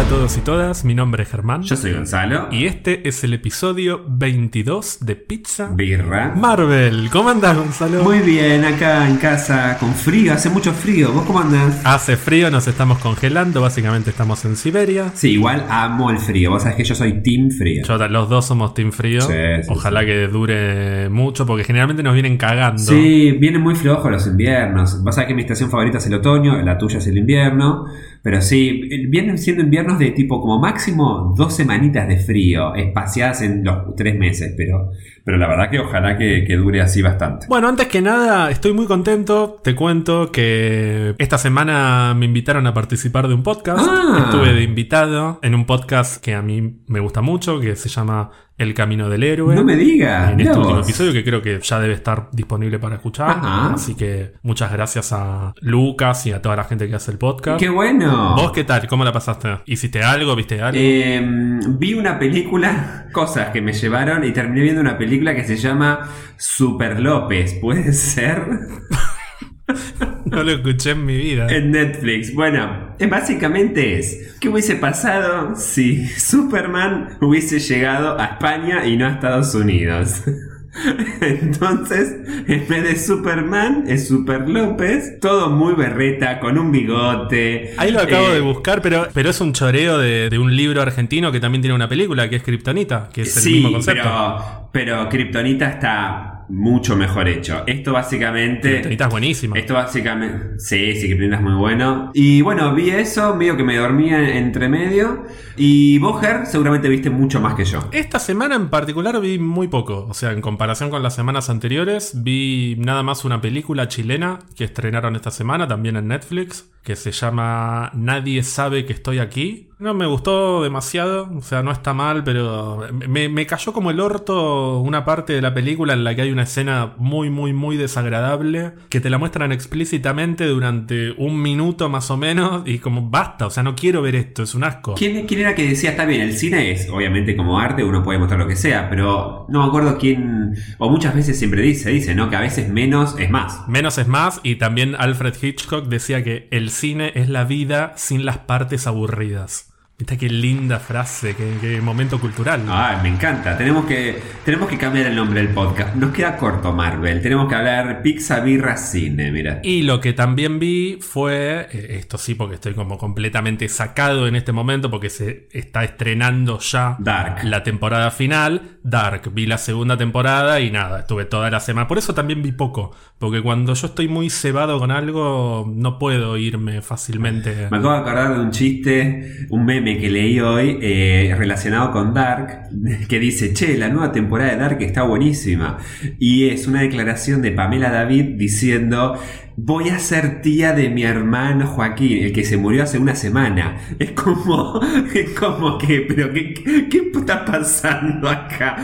Hola a todos y todas, mi nombre es Germán. Yo soy Gonzalo. Y este es el episodio 22 de Pizza Birra. Marvel. ¿Cómo andás, Gonzalo? Muy bien, acá en casa con frío, hace mucho frío. ¿Vos cómo andás? Hace frío, nos estamos congelando, básicamente estamos en Siberia. Sí, igual amo el frío. Vos sabés que yo soy team frío. Yo, los dos somos Team Frío. Sí, sí, Ojalá que dure mucho, porque generalmente nos vienen cagando. Sí, vienen muy flojos los inviernos. Vos sabés que mi estación favorita es el otoño, la tuya es el invierno. Pero sí, vienen siendo inviernos de tipo como máximo dos semanitas de frío, espaciadas en los tres meses, pero, pero la verdad que ojalá que, que dure así bastante. Bueno, antes que nada, estoy muy contento. Te cuento que esta semana me invitaron a participar de un podcast. Ah. Estuve de invitado en un podcast que a mí me gusta mucho, que se llama El Camino del Héroe. No me digas. En este último vos. episodio que creo que ya debe estar disponible para escuchar. Ajá. Así que muchas gracias a Lucas y a toda la gente que hace el podcast. ¡Qué bueno! ¿Vos qué tal? ¿Cómo la pasaste? ¿Hiciste algo? ¿Viste algo? Eh, vi una película, cosas que me llevaron y terminé viendo una película que se llama Super López, ¿puede ser? no lo escuché en mi vida. En Netflix. Bueno, eh, básicamente es, ¿qué hubiese pasado si Superman hubiese llegado a España y no a Estados Unidos? Entonces, en vez de Superman, es Super López, todo muy berreta, con un bigote. Ahí lo acabo Eh, de buscar, pero, pero es un choreo de, de un libro argentino que también tiene una película, que es Kryptonita, que es el sí, mismo concepto. pero, pero Kryptonita está mucho mejor hecho. Esto básicamente... Kryptonita es buenísima. Esto básicamente. Sí, sí, Kryptonita es muy bueno. Y bueno, vi eso, medio que me dormía entre medio. Y vos, Ger, seguramente viste mucho más que yo. Esta semana en particular vi muy poco, o sea, en comparación con las semanas anteriores, vi nada más una película chilena que estrenaron esta semana también en Netflix, que se llama Nadie sabe que estoy aquí. No me gustó demasiado, o sea, no está mal, pero me, me cayó como el orto una parte de la película en la que hay una escena muy, muy, muy desagradable, que te la muestran explícitamente durante un minuto más o menos, y como basta, o sea, no quiero ver esto, es un asco. ¿Quién, quién era que decía, está bien, el cine es obviamente como arte, uno puede mostrar lo que sea, pero no me acuerdo quién, o muchas veces siempre dice, dice, ¿no? Que a veces menos es más. Menos es más, y también Alfred Hitchcock decía que el cine es la vida sin las partes aburridas. Viste qué linda frase, qué, qué momento cultural. Ah, me encanta. Tenemos que, tenemos que cambiar el nombre del podcast. Nos queda corto, Marvel. Tenemos que hablar pizza, birra, cine, mira. Y lo que también vi fue, eh, esto sí porque estoy como completamente sacado en este momento porque se está estrenando ya Dark. la temporada final, Dark. Vi la segunda temporada y nada, estuve toda la semana. Por eso también vi poco, porque cuando yo estoy muy cebado con algo no puedo irme fácilmente. Me acabo de acordar de un chiste, un meme que leí hoy eh, relacionado con Dark, que dice, che, la nueva temporada de Dark está buenísima. Y es una declaración de Pamela David diciendo, voy a ser tía de mi hermano Joaquín, el que se murió hace una semana. Es como, es como que, pero ¿qué, qué, qué está pasando acá?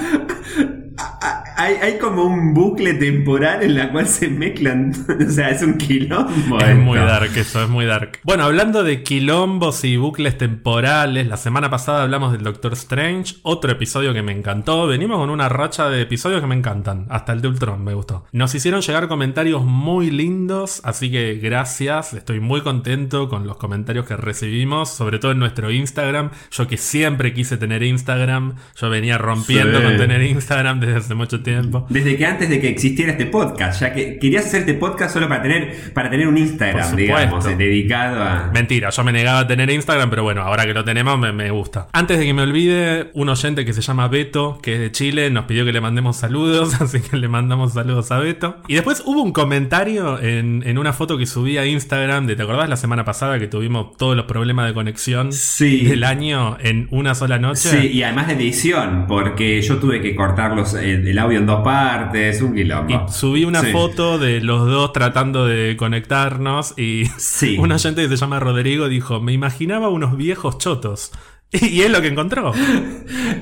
Hay, hay como un bucle temporal en la cual se mezclan, o sea, es un quilombo. Es muy dark eso, es muy dark. Bueno, hablando de quilombos y bucles temporales, la semana pasada hablamos del Doctor Strange, otro episodio que me encantó. Venimos con una racha de episodios que me encantan, hasta el de Ultron me gustó. Nos hicieron llegar comentarios muy lindos, así que gracias, estoy muy contento con los comentarios que recibimos, sobre todo en nuestro Instagram. Yo que siempre quise tener Instagram, yo venía rompiendo Sí. con tener Instagram desde hace mucho tiempo. Desde que antes de que existiera este podcast, ya que querías hacer este podcast solo para tener, para tener un Instagram, Por digamos, eh, dedicado a. Mentira, yo me negaba a tener Instagram, pero bueno, ahora que lo tenemos me, me gusta. Antes de que me olvide, un oyente que se llama Beto, que es de Chile, nos pidió que le mandemos saludos, así que le mandamos saludos a Beto. Y después hubo un comentario en, en una foto que subí a Instagram, de, ¿te acordás la semana pasada que tuvimos todos los problemas de conexión Sí. del año en una sola noche? Sí, y además de edición, porque yo tuve que cortar los, el, el audio en dos partes, un quilombo. Y subí una Sí. foto de los dos tratando de conectarnos y Sí. un oyente que se llama Rodrigo dijo, me imaginaba unos viejos chotos. Y es lo que encontró.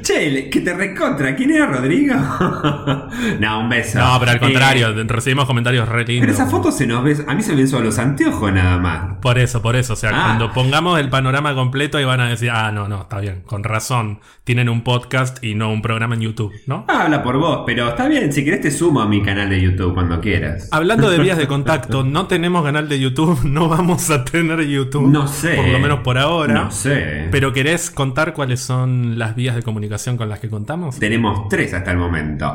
Che, que te recontra. ¿Quién era Rodrigo? no, un beso. No, pero al Eh, contrario, recibimos comentarios re pero lindos. esa foto se nos ve. A mí se me ven solo los anteojos nada más. Por eso, por eso. O sea, Ah. cuando pongamos el panorama completo y van a decir, ah, no, no, está bien, con razón. Tienen un podcast y no un programa en YouTube, ¿no? Habla por vos, pero está bien. Si querés, te sumo a mi canal de YouTube cuando quieras. Hablando de vías de contacto, no tenemos canal de YouTube, no vamos a tener YouTube. No sé. Por lo menos por ahora. No sé. Pero ¿querés contar cuáles son las vías de comunicación con las que contamos? Tenemos tres hasta el momento.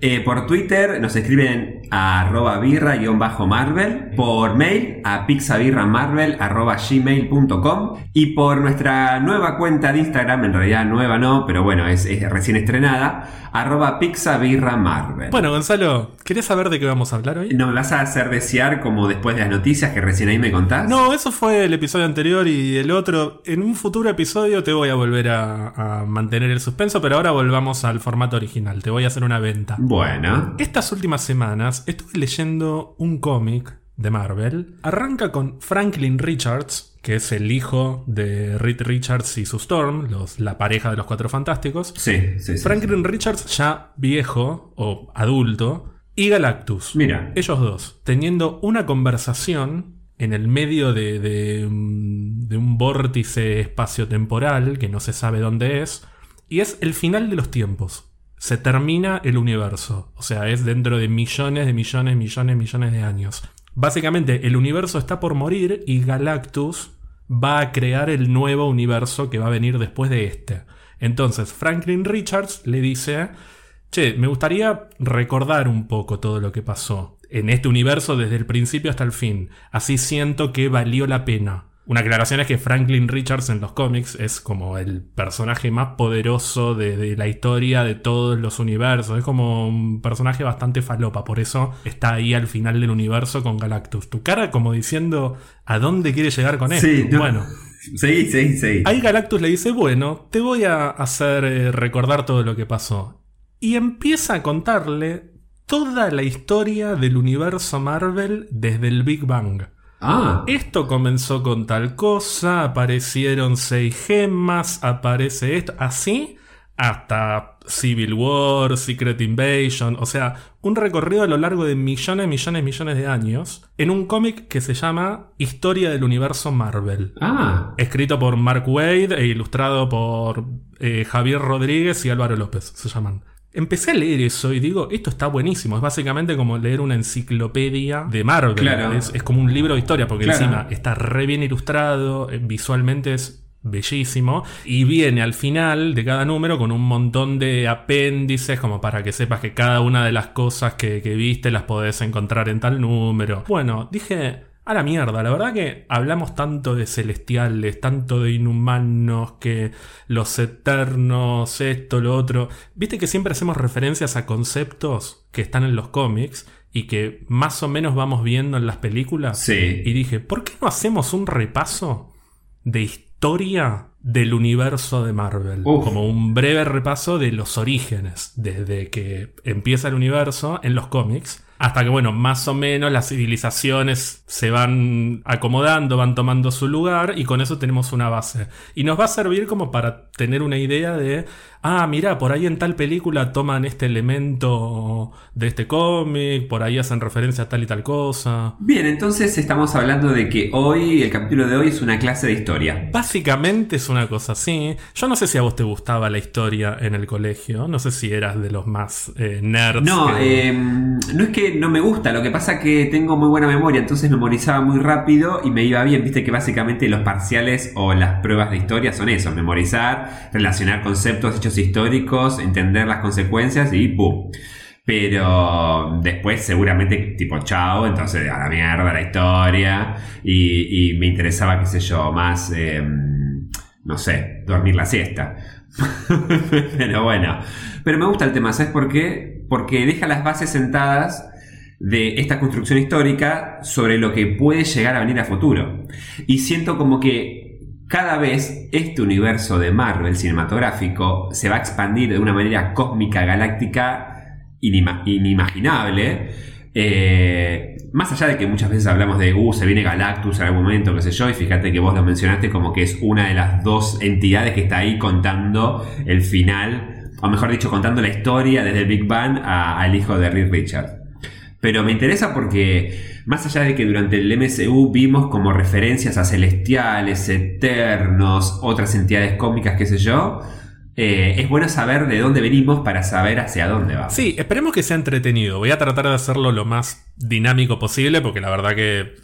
Eh, por Twitter nos escriben a arroba birra-marvel, por mail a pixabirramarvel arroba gmail.com y por nuestra nueva cuenta de Instagram, en realidad nueva no, pero bueno, es, es recién estrenada, arroba pixabirramarvel. Bueno, Gonzalo, ¿querés saber de qué vamos a hablar hoy? ¿No vas a hacer desear como después de las noticias que recién ahí me contás? No, eso fue el episodio anterior y el otro. En un futuro episodio te voy a volver a, a mantener el suspenso, pero ahora volvamos al formato original. Te voy a hacer una venta. Bueno. Estas últimas semanas estuve leyendo un cómic de Marvel. Arranca con Franklin Richards, que es el hijo de Reed Richards y su Storm, los, la pareja de los Cuatro Fantásticos. Sí, sí, sí. Franklin Richards ya viejo o adulto y Galactus. Mira. Ellos dos, teniendo una conversación en el medio un- de un vórtice espacio-temporal que no se sabe dónde es, y es el final de los tiempos. Se termina el universo, o sea, es dentro de millones de millones, millones, millones de años. Básicamente, el universo está por morir y Galactus va a crear el nuevo universo que va a venir después de este. Entonces, Franklin Richards le dice, Che, me gustaría recordar un poco todo lo que pasó en este universo desde el principio hasta el fin. Así siento que valió la pena. Una aclaración es que Franklin Richards en los cómics es como el personaje más poderoso de, de la historia de todos los universos. Es como un personaje bastante falopa, por eso está ahí al final del universo con Galactus. Tu cara como diciendo, ¿a dónde quiere llegar con esto? Sí. Bueno. Sí, sí, sí. Ahí Galactus le dice, bueno, te voy a hacer eh, recordar todo lo que pasó. Y empieza a contarle toda la historia del universo Marvel desde el Big Bang. Ah, Esto comenzó con tal cosa, aparecieron seis gemas, aparece esto, así hasta Civil War, Secret Invasion, o sea, un recorrido a lo largo de millones, millones, millones de años en un cómic que se llama Historia del Universo Marvel. ah. Escrito por Mark Wade e ilustrado por eh, Javier Rodríguez y Álvaro López, se llaman. Empecé a leer eso y digo, esto está buenísimo. Es básicamente como leer una enciclopedia de Marvel. Claro. Es, es como un libro de historia, porque Claro. encima está re bien ilustrado, eh, visualmente es bellísimo. Y viene al final de cada número con un montón de apéndices, como para que sepas que cada una de las cosas que, que viste las podés encontrar en tal número. Bueno, dije. A la mierda, la verdad que hablamos tanto de celestiales, tanto de inhumanos, que los eternos, esto, lo otro. Viste que siempre hacemos referencias a conceptos que están en los cómics y que más o menos vamos viendo en las películas. Sí. Y dije, ¿por qué no hacemos un repaso de historia del universo de Marvel? Uf. Como un breve repaso de los orígenes, desde que empieza el universo en los cómics. Hasta que, bueno, más o menos las civilizaciones se van acomodando, van tomando su lugar y con eso tenemos una base. Y nos va a servir como para tener una idea de, ah, mira, por ahí en tal película toman este elemento de este cómic, por ahí hacen referencia a tal y tal cosa. Bien, entonces estamos hablando de que hoy, el capítulo de hoy es una clase de historia. Básicamente es una cosa así. Yo no sé si a vos te gustaba la historia en el colegio. No sé si eras de los más eh, nerds. No, que- eh, no es que no me gusta, lo que pasa que tengo muy buena memoria, entonces memorizaba muy rápido y me iba bien. Viste que básicamente los parciales o las pruebas de historia son eso: memorizar, relacionar conceptos, hechos históricos, entender las consecuencias y ¡pum! Pero después seguramente tipo chao, entonces a la mierda la historia y, me interesaba, qué sé yo, más, eh, no sé, dormir la siesta. Pero bueno, pero me gusta el tema, ¿sabes por qué? Porque deja las bases sentadas de esta construcción histórica sobre lo que puede llegar a venir a futuro. Y siento como que cada vez este universo de Marvel cinematográfico se va a expandir de una manera cósmica, galáctica, inima- inimaginable. Eh, más allá de que muchas veces hablamos de, uh, se viene Galactus en algún momento, qué sé yo, y fíjate que vos lo mencionaste como que es una de las dos entidades que está ahí contando el final, o mejor dicho, contando la historia desde el Big Bang al hijo de Reed Richards. Pero me interesa porque, más allá de que durante el MCU vimos como referencias a celestiales, eternos, otras entidades cómicas, qué sé yo, eh, es bueno saber de dónde venimos para saber hacia dónde vamos. Sí, esperemos que sea entretenido. Voy a tratar de hacerlo lo más dinámico posible porque la verdad que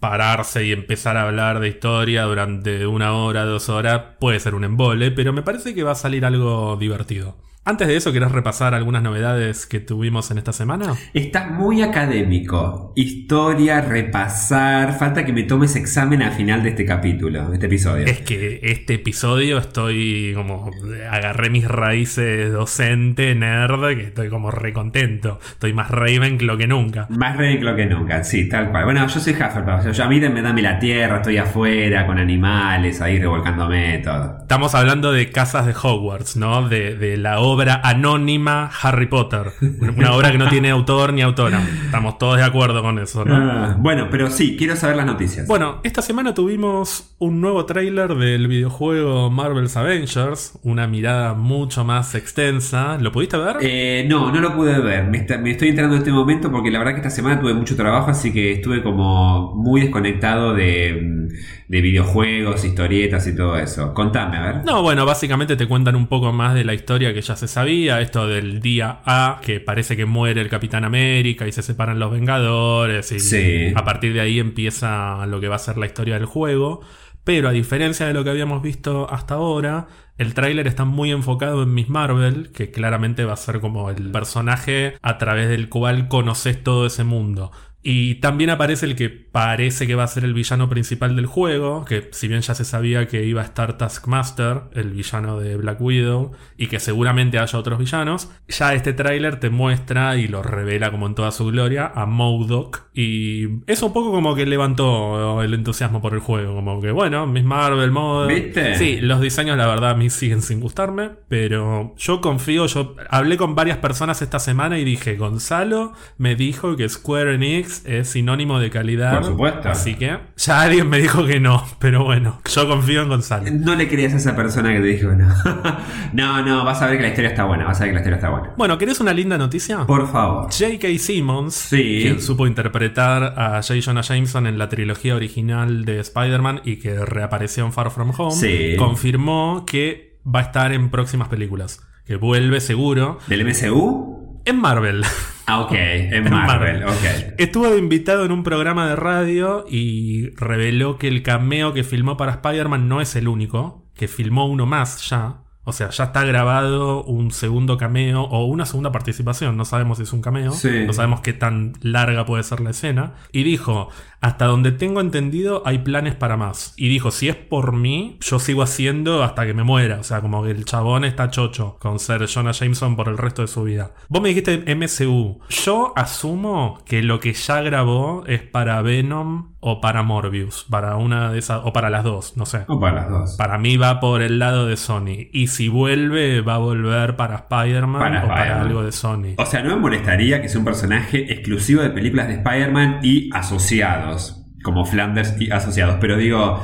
pararse y empezar a hablar de historia durante una hora, dos horas puede ser un embole, pero me parece que va a salir algo divertido. Antes de eso, ¿querés repasar algunas novedades que tuvimos en esta semana? Está muy académico. Historia, repasar. Falta que me tomes examen al final de este capítulo, de este episodio. Es que este episodio estoy como. Agarré mis raíces docente, nerd, que estoy como recontento. Estoy más Ravenclaw que nunca. Más Ravenclaw que nunca, sí, tal cual. Bueno, yo soy Hufflepuff. Yo, yo- a mí me dame la tierra, estoy afuera con animales, ahí revolcándome todo. Estamos hablando de Casas de Hogwarts, ¿no? De, de la obra anónima Harry Potter. Una obra que no tiene autor ni autora. Estamos todos de acuerdo con eso, ¿no? Ah, bueno, pero sí, quiero saber las noticias. Bueno, esta semana tuvimos un nuevo tráiler del videojuego Marvel's Avengers, una mirada mucho más extensa. ¿Lo pudiste ver? Eh, no, no lo pude ver. Me, está- me estoy enterando en este momento porque la verdad que esta semana tuve mucho trabajo, así que estuve como muy desconectado de, de videojuegos, historietas y todo eso. Contame, a ver. No, bueno, básicamente te cuentan un poco más de la historia que ya se sabía, esto del día A, que parece que muere el Capitán América y se separan los Vengadores, y Sí. a partir de ahí empieza lo que va a ser la historia del juego. Pero a diferencia de lo que habíamos visto hasta ahora, el tráiler está muy enfocado en Miss Marvel, que claramente va a ser como el personaje a través del cual conoces todo ese mundo. Y también aparece el que parece que va a ser el villano principal del juego, que si bien ya se sabía que iba a estar Taskmaster, el villano de Black Widow, y que seguramente haya otros villanos, ya este tráiler te muestra y lo revela como en toda su gloria a MODOK. Y eso un poco como que levantó el entusiasmo por el juego, como que bueno, Miss Marvel, MODOK. ¿Viste? Sí, los diseños la verdad a mí siguen sin gustarme, pero yo confío, yo hablé con varias personas esta semana y dije, Gonzalo me dijo que Square Enix es sinónimo de calidad. Por supuesto. Así que ya alguien me dijo que no, pero bueno, yo confío en Gonzalo. No le creías a esa persona que te dijo no. no, no, vas a ver que la historia está buena, vas a ver que la historia está buena. Bueno, ¿querés una linda noticia? Por favor. J.K. Simmons, Sí. quien supo interpretar a J. Jonah Jameson en la trilogía original de Spider-Man y que reapareció en Far From Home, Sí. confirmó que va a estar en próximas películas. Que vuelve seguro ¿Del MCU? En Marvel. Ah, ok, en En Marvel, Marvel. ok. Estuvo invitado en un programa de radio y reveló que el cameo que filmó para Spider-Man no es el único, que filmó uno más ya. O sea, ya está grabado un segundo cameo o una segunda participación. No sabemos si es un cameo. Sí. No sabemos qué tan larga puede ser la escena. Y dijo, hasta donde tengo entendido hay planes para más. Y dijo, si es por mí, yo sigo haciendo hasta que me muera. O sea, como que el chabón está chocho con ser Jonah Jameson por el resto de su vida. Vos me dijiste MCU. Yo asumo que lo que ya grabó es para Venom o para Morbius. Para una de esas, o para las dos, no sé. O para las dos. Para mí va por el lado de Sony. Y si vuelve, va a volver para Spider-Man o para algo de Sony. O sea, no me molestaría que sea un personaje exclusivo de películas de Spider-Man y asociados, como Flanders y asociados, pero digo,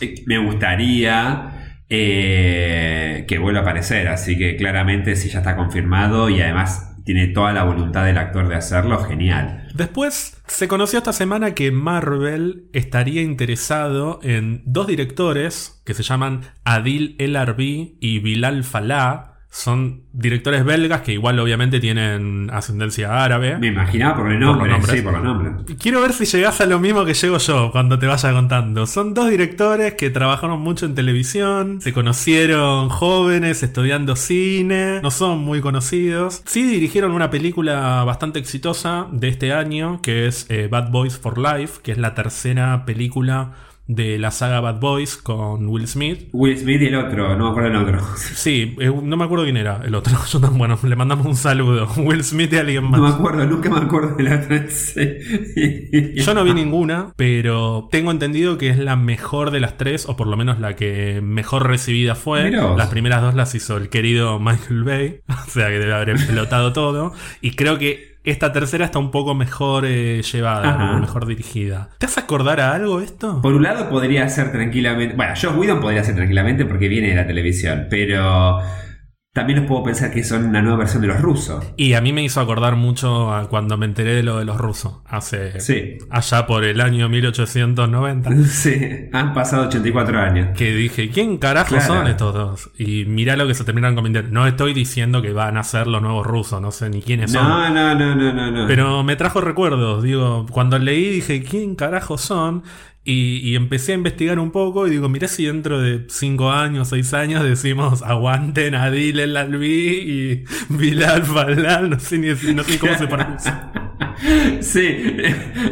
eh, me gustaría eh, que vuelva a aparecer, así que claramente si ya está confirmado y además tiene toda la voluntad del actor de hacerlo, genial. Después se conoció esta semana que Marvel estaría interesado en dos directores que se llaman Adil El Arbi y Bilal Falah. Son directores belgas que igual obviamente tienen ascendencia árabe. Me imaginaba por el nombre, nombres. sí, por. Quiero ver si llegás a lo mismo que llego yo cuando te vaya contando. Son dos directores que trabajaron mucho en televisión, se conocieron jóvenes estudiando cine, no son muy conocidos. Sí dirigieron una película bastante exitosa de este año que es eh, Bad Boys for Life, que es la tercera película de la saga Bad Boys con Will Smith. Will Smith y el otro, no me acuerdo el otro. Sí, no me acuerdo quién era el otro. Yo tan- bueno, le mandamos un saludo. Will Smith y alguien más. No me acuerdo, nunca me acuerdo del otro. Sí. Yo no vi ninguna, pero tengo entendido que es la mejor de las tres, o por lo menos la que mejor recibida fue. Las primeras dos las hizo el querido Michael Bay, o sea que debe haber explotado todo. Y creo que esta tercera está un poco mejor eh, llevada, como mejor dirigida. ¿Te hace acordar a algo esto? Por un lado podría ser tranquilamente. Bueno, Josh Whedon podría ser tranquilamente porque viene de la televisión, pero también los puedo pensar que son una nueva versión de los rusos. Y a mí me hizo acordar mucho a cuando me enteré de lo de los rusos, hace Sí. allá por el año 1890. Sí, han pasado 84 años. Que dije, ¿quién carajo Claro. son estos dos? Y mirá lo que se terminaron convirtiendo. No estoy diciendo que van a ser los nuevos rusos, no sé ni quiénes son. No, no, no, no, no. Pero me trajo recuerdos, digo, cuando leí dije, ¿quién carajo son? Y, empecé a investigar un poco y digo, mirá si dentro de 5 años, 6 años decimos, aguanten a Adil Albi y Bilal Falal, no sé ni no sé cómo se pronuncia. Sí,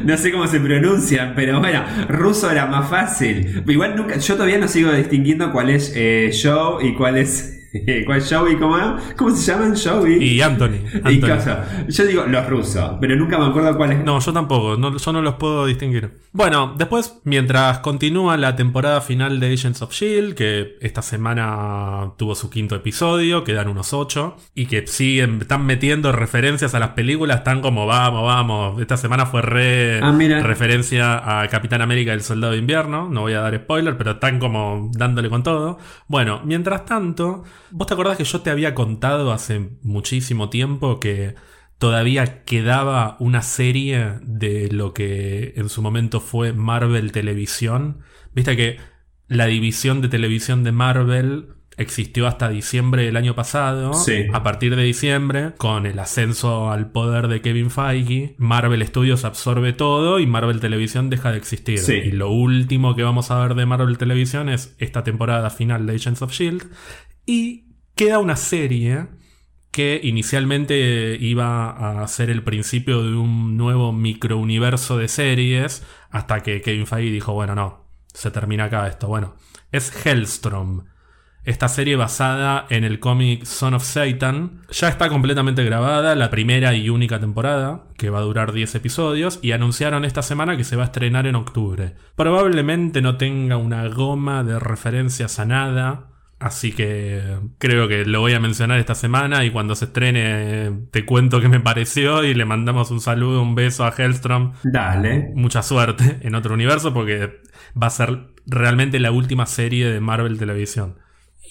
no sé cómo se pronuncian, pero bueno, ruso era más fácil. Igual nunca, yo todavía no sigo distinguiendo cuál es eh, y cuál es. ¿Cuál es Joey? ¿Cómo, ¿Cómo se llaman? Joey. Y Anthony. Y cosa. Yo digo los rusos, pero nunca me acuerdo cuál es. No, yo tampoco, no- yo no los puedo distinguir. Bueno, después, mientras continúa la temporada final de Agents of Shield, que esta semana tuvo su quinto episodio, quedan unos ocho, y que siguen, están metiendo referencias a las películas, están como vamos, vamos. Esta semana fue re Ah, referencia a Capitán América y el Soldado de Invierno, no voy a dar spoiler, pero están como dándole con todo. Bueno, mientras tanto, ¿vos te acordás que yo te había contado hace muchísimo tiempo que todavía quedaba una serie de lo que en su momento fue Marvel Televisión? Viste que la división de televisión de Marvel existió hasta diciembre del año pasado. Sí. A partir de diciembre, con el ascenso al poder de Kevin Feige, Marvel Studios absorbe todo y Marvel Televisión deja de existir. Sí. Y lo último que vamos a ver de Marvel Televisión es esta temporada final de Agents of Shield. Y queda una serie que inicialmente iba a ser el principio de un nuevo microuniverso de series, hasta que Kevin Feige dijo, bueno, no, se termina acá esto. Bueno, es Hellstrom. Esta serie basada en el cómic Son of Satan ya está completamente grabada, la primera y única temporada, que va a durar 10 episodios, y anunciaron esta semana que se va a estrenar en octubre. Probablemente no tenga una goma de referencias a nada, así que creo que lo voy a mencionar esta semana y cuando se estrene te cuento qué me pareció y le mandamos un saludo, un beso a Hellstrom Dale. mucha suerte en otro universo porque va a ser realmente la última serie de Marvel Televisión.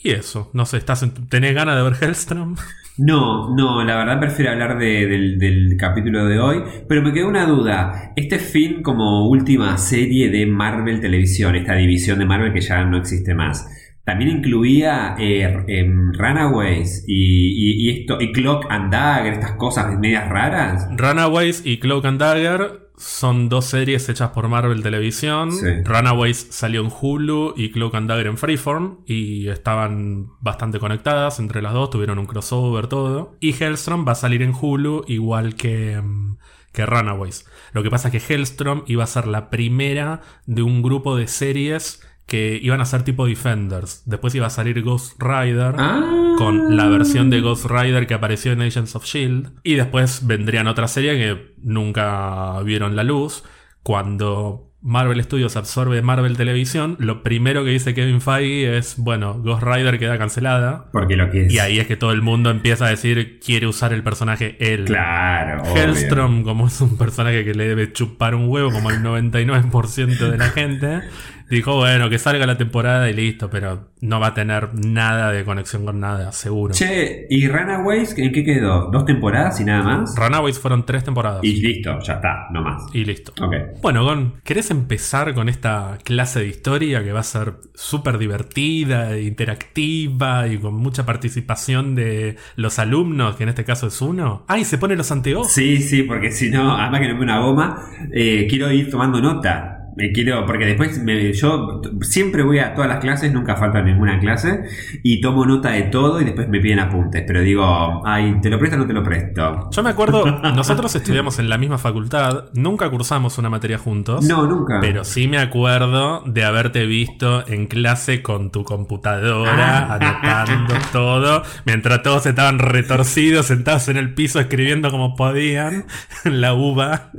Y eso, no sé, ¿estás en- ¿tenés ganas de ver Hellstrom? No, no, la verdad prefiero hablar de- del, del capítulo de hoy, pero me quedó una duda. Este fin como última serie de Marvel Televisión, esta división de Marvel que ya no existe más, también incluía eh, em, Runaways y, y- y esto, y Clock and Dagger, estas cosas medias raras. Runaways y Cloak and Dagger son dos series hechas por Marvel Televisión. Sí. Runaways salió en Hulu y Cloak and Dagger en Freeform y estaban bastante conectadas entre las dos, tuvieron un crossover, todo. Y Hellstrom va a salir en Hulu igual que, mm, que Runaways. Lo que pasa es que Hellstrom iba a ser la primera de un grupo de series que iban a ser tipo Defenders. Después iba a salir Ghost Rider Ah. con la versión de Ghost Rider que apareció en Agents of Shield. Y después vendrían otra serie que nunca vieron la luz. Cuando Marvel Studios absorbe Marvel Televisión, lo primero que dice Kevin Feige es, bueno, Ghost Rider queda cancelada. Porque lo que es. Y ahí es que todo el mundo empieza a decir, quiere usar el personaje él. Claro. obvio. Hellstrom, como es un personaje que le debe chupar un huevo como el 99% de la gente, dijo, bueno, que salga la temporada y listo, pero no va a tener nada de conexión con nada, seguro. Che, ¿y Runaways en qué quedó? ¿Dos temporadas y nada más? Runaways fueron tres temporadas. Y listo, ya está, no más. Y listo. Ok. Bueno, Gon, ¿querés empezar con esta clase de historia que va a ser súper divertida, interactiva y con mucha participación de los alumnos, que en este caso es uno? ¡Ay, se pone los anteojos! Sí, sí, porque si no, además que no me una goma, eh, quiero ir tomando nota. Me quiero, porque después me, yo siempre voy a todas las clases, nunca falta ninguna clase, y tomo nota de todo y después me piden apuntes. Pero digo, ay, ¿te lo presto o no te lo presto? Yo me acuerdo, nosotros estudiamos en la misma facultad, nunca cursamos una materia juntos. No, nunca. Pero sí me acuerdo de haberte visto en clase con tu computadora, anotando todo, mientras todos estaban retorcidos, sentados en el piso escribiendo como podían, en la uva,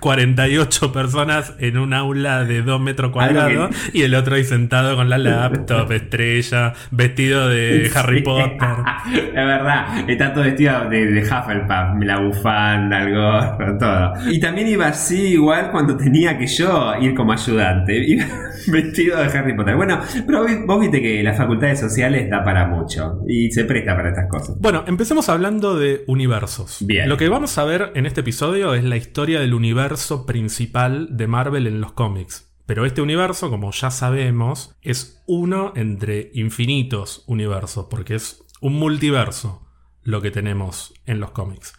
48 personas en un aula de dos metros cuadrados y el otro ahí sentado con la laptop, estrella, vestido de Harry Potter. es verdad, está todo vestido de, de Hufflepuff, la bufanda, el gorro, todo. Y también iba así igual cuando tenía que yo ir como ayudante, iba vestido de Harry Potter. Bueno, pero vos viste que las facultades sociales da para mucho y se presta para estas cosas. Bueno, empecemos hablando de universos. Bien. Lo que vamos a ver en este episodio es la historia del universo principal de Marvel en los cómics. Pero este universo, como ya sabemos, es uno entre infinitos universos, porque es un multiverso lo que tenemos en los cómics.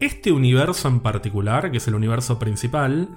Este universo en particular, que es el universo principal,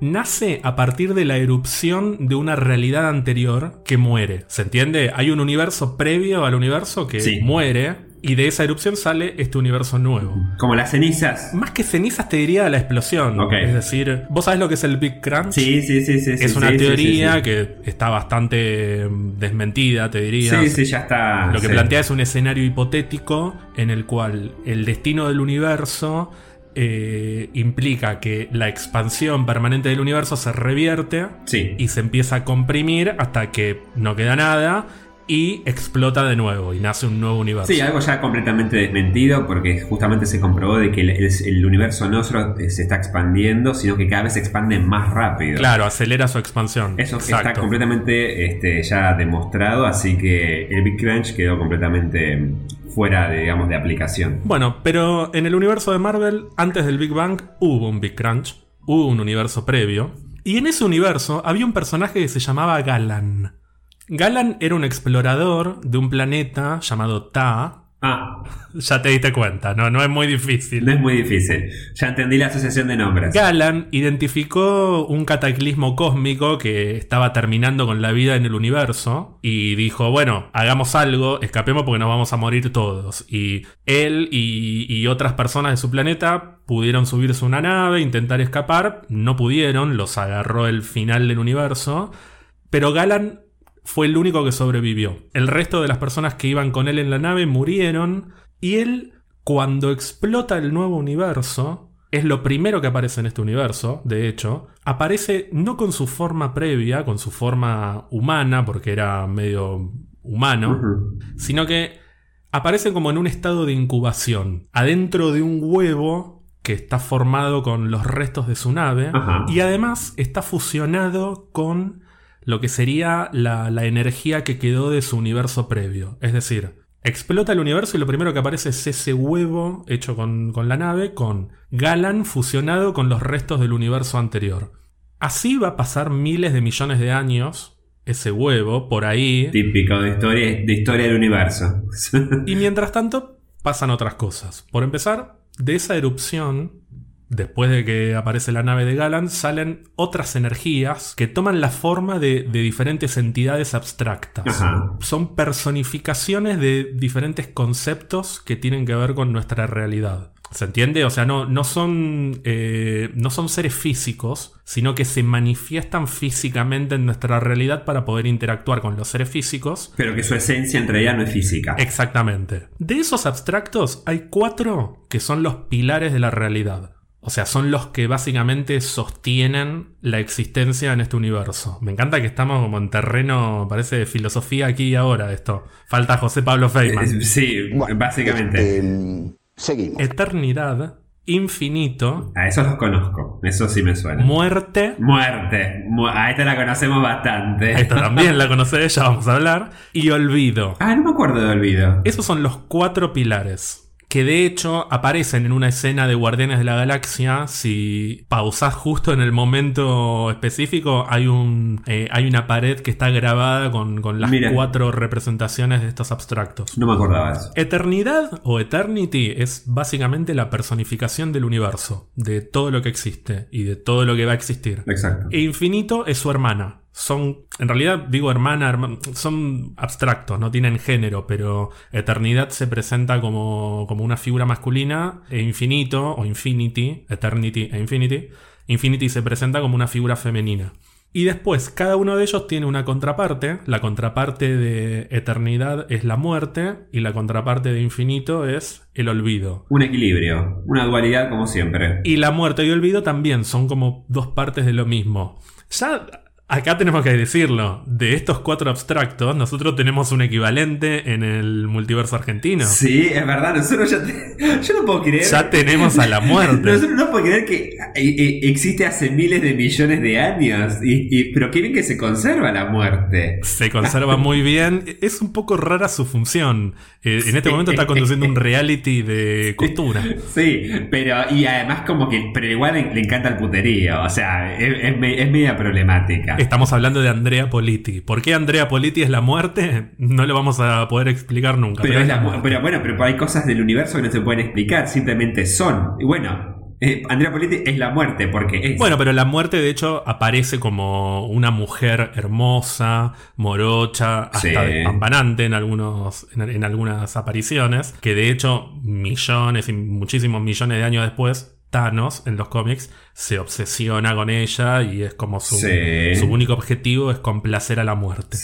nace a partir de la erupción de una realidad anterior que muere. ¿Se entiende? Hay un universo previo al universo que Sí. muere y de esa erupción sale este universo nuevo. Como las cenizas. Más que cenizas te diría la explosión. Ok. Es decir, ¿vos sabés lo que es el Big Crunch? Sí, sí, sí, sí. Es sí, una sí, teoría que está bastante mm, desmentida, te diría. Sí, sí, ya está. Lo que plantea es un escenario hipotético en el cual el destino del universo eh, implica que la expansión permanente del universo se revierte Sí. y se empieza a comprimir hasta que no queda nada y explota de nuevo y nace un nuevo universo. Sí, algo ya completamente desmentido porque justamente se comprobó de que el, el- el universo no solo se está expandiendo, sino que cada vez se expande más rápido. Claro, acelera su expansión. Eso está completamente este, ya demostrado, así que el Big Crunch quedó completamente fuera, de, digamos, de aplicación. Bueno, pero en el universo de Marvel, antes del Big Bang, hubo un Big Crunch, hubo un universo previo, y en ese universo había un personaje que se llamaba Galan. Galan era un explorador de un planeta llamado Ta. Ah, Ya te diste cuenta, no, no es muy difícil. no es muy difícil. Ya entendí la asociación de nombres. Galan identificó un cataclismo cósmico que estaba terminando con la vida en el universo y dijo, bueno, hagamos algo, escapemos porque nos vamos a morir todos. Y él y, y otras personas de su planeta pudieron subirse a una nave, intentar escapar, no pudieron, los agarró el final del universo, pero Galan fue el único que sobrevivió. El resto de las personas que iban con él en la nave murieron y él, cuando explota el nuevo universo, es lo primero que aparece en este universo, de hecho, aparece no con su forma previa, con su forma humana, porque era medio humano, sino que aparece como en un estado de incubación, adentro de un huevo que está formado con los restos de su nave Ajá. y además está fusionado con lo que sería la, la energía que quedó de su universo previo. Es decir, explota el universo y lo primero que aparece es ese huevo hecho con, con la nave, con Galan fusionado con los restos del universo anterior. Así va a pasar miles de millones de años ese huevo por ahí. Típico de historia, de historia del universo. Y mientras tanto, pasan otras cosas. Por empezar, de esa erupción, después de que aparece la nave de Galan, salen otras energías que toman la forma de, de diferentes entidades abstractas. Ajá. Son personificaciones de diferentes conceptos que tienen que ver con nuestra realidad. ¿Se entiende? O sea, no, no, son, eh, no son seres físicos, sino que se manifiestan físicamente en nuestra realidad para poder interactuar con los seres físicos Pero que su esencia en realidad no es física. Exactamente. De esos abstractos hay cuatro que son los pilares de la realidad. O sea, son los que básicamente sostienen la existencia en este universo. Me encanta que estamos como en terreno, parece de filosofía aquí y ahora esto. Falta José Pablo Feynman. Eh, Sí, Bueno, básicamente. seguimos. Eternidad, infinito, A esos los conozco. Eso sí me suena. muerte. Muerte. Mu- a esta la conocemos bastante. Esta también la conoce, ya vamos a hablar. Y olvido. Ah, no me acuerdo de olvido. Esos son los cuatro pilares. Que de hecho aparecen en una escena de Guardianes de la Galaxia. Si pausás justo en el momento específico, hay, un, eh, hay una pared que está grabada con, con las Mira. cuatro representaciones de estos abstractos. No me acordaba eso. Eternidad o Eternity es básicamente la personificación del universo, de todo lo que existe y de todo lo que va a existir. Exacto. E infinito es su hermana. Son, en realidad digo hermana, herma- son abstractos, no tienen género, pero eternidad se presenta como, como una figura masculina e infinito o infinity, eternity e infinity, infinity se presenta como una figura femenina. Y después, cada uno de ellos tiene una contraparte. La contraparte de eternidad es la muerte y la contraparte de infinito es el olvido. Un equilibrio, una dualidad como siempre. Y la muerte y olvido también son como dos partes de lo mismo. Ya Acá tenemos que decirlo, de estos cuatro abstractos, nosotros tenemos un equivalente en el multiverso argentino. Sí, es verdad, nosotros ya... yo no puedo creer... Ya tenemos a la muerte. nosotros no puedo creer que eh, eh, existe hace miles de millones de años, y, pero qué bien que se conserva la muerte. Se conserva muy bien, es un poco rara su función. Eh, en este momento está conduciendo un reality de costura. Sí, pero y además como que, pero igual le, encanta el puterío, o sea, es, es media problemática. Estamos hablando de Andrea Politi. ¿Por qué Andrea Politi es la muerte? No lo vamos a poder explicar nunca. Pero, es la, muerte. Pero bueno, pero hay cosas del universo que no se pueden explicar, simplemente son. Y bueno, eh, Andrea Politi es la muerte porque es. Bueno, pero la muerte de hecho aparece como una mujer hermosa, morocha, hasta despampanante en, algunos, en, algunas apariciones, que de hecho millones y muchísimos millones de años después Thanos en los cómics se obsesiona con ella y es como su, su único objetivo es complacer a la muerte.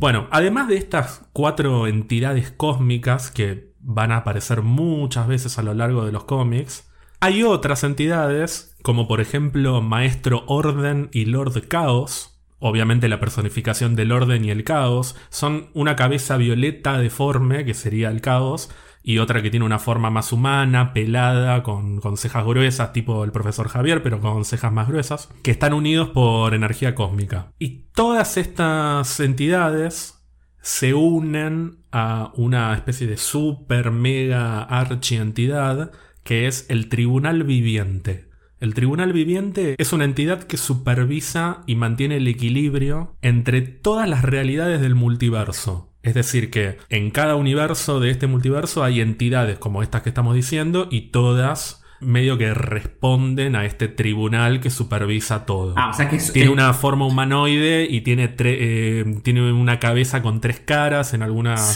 Bueno, además de estas cuatro entidades cósmicas que van a aparecer muchas veces a lo largo de los cómics, hay otras entidades como por ejemplo Maestro Orden y Lord Caos. Obviamente la personificación del orden y el caos son una cabeza violeta deforme, que sería el caos, y otra que tiene una forma más humana, pelada, con, cejas gruesas, tipo el profesor Javier, pero con cejas más gruesas, que están unidos por energía cósmica. Y todas estas entidades se unen a una especie de super mega archi entidad que es el Tribunal Viviente. El Tribunal Viviente es una entidad que supervisa y mantiene el equilibrio entre todas las realidades del multiverso. Es decir, que en cada universo de este multiverso hay entidades como estas que estamos diciendo y todas medio que responden a este tribunal que supervisa todo. Ah, o sea que tiene una forma humanoide y tiene, eh, tiene una cabeza con tres caras en algunas,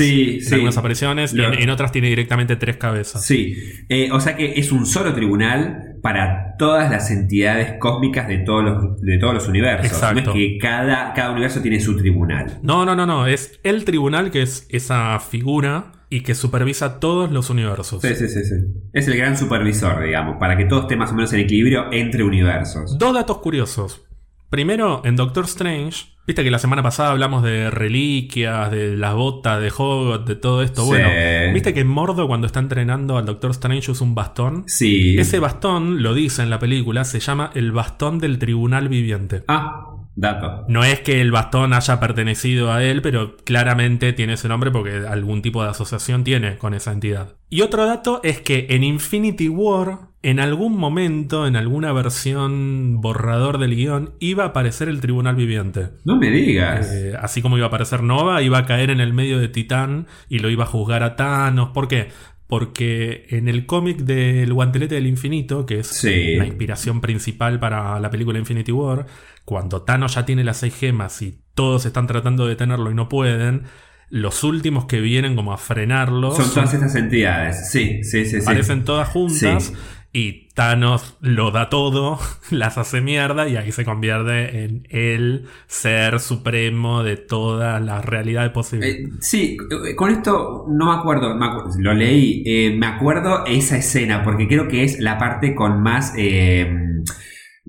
algunas apariciones y en, otras tiene directamente tres cabezas. Sí, eh, o sea que es un solo tribunal para todas las entidades cósmicas de todos los, de todos los universos. Exacto. No es que cada, cada universo tiene su tribunal. No, no, no, no. Es el tribunal que es esa figura y que supervisa todos los universos. Sí, sí, sí, sí. Es el gran supervisor, digamos, para que todo esté más o menos en equilibrio entre universos. Dos datos curiosos. Primero, en Doctor Strange, viste que la semana pasada hablamos de reliquias, de las botas de Hogwarts, de todo esto. Bueno, viste que Mordo cuando está entrenando al Doctor Strange usa un bastón. Sí. Ese bastón, lo dice en la película, se llama el bastón del tribunal viviente. Ah, Dato. No es que el bastón haya pertenecido a él, pero claramente tiene ese nombre porque algún tipo de asociación tiene con esa entidad. Y otro dato es que en Infinity War, en algún momento, en alguna versión borrador del guion, iba a aparecer el Tribunal Viviente. No me digas. Eh, así como iba a aparecer Nova, iba a caer en el medio de Titán y lo iba a juzgar a Thanos. ¿Por qué? Porque en el cómic del Guantelete del Infinito, que es la inspiración principal para la película Infinity War, cuando Thanos ya tiene las seis gemas y todos están tratando de detenerlo y no pueden, los últimos que vienen como a frenarlo. Son, todas estas entidades, sí, sí, sí. Aparecen todas juntas. Y Thanos lo da todo, las hace mierda y ahí se convierte en el ser supremo de todas las realidades posibles. Eh, sí, eh, con esto no me acuerdo, lo leí, eh, me acuerdo esa escena porque creo que es la parte con más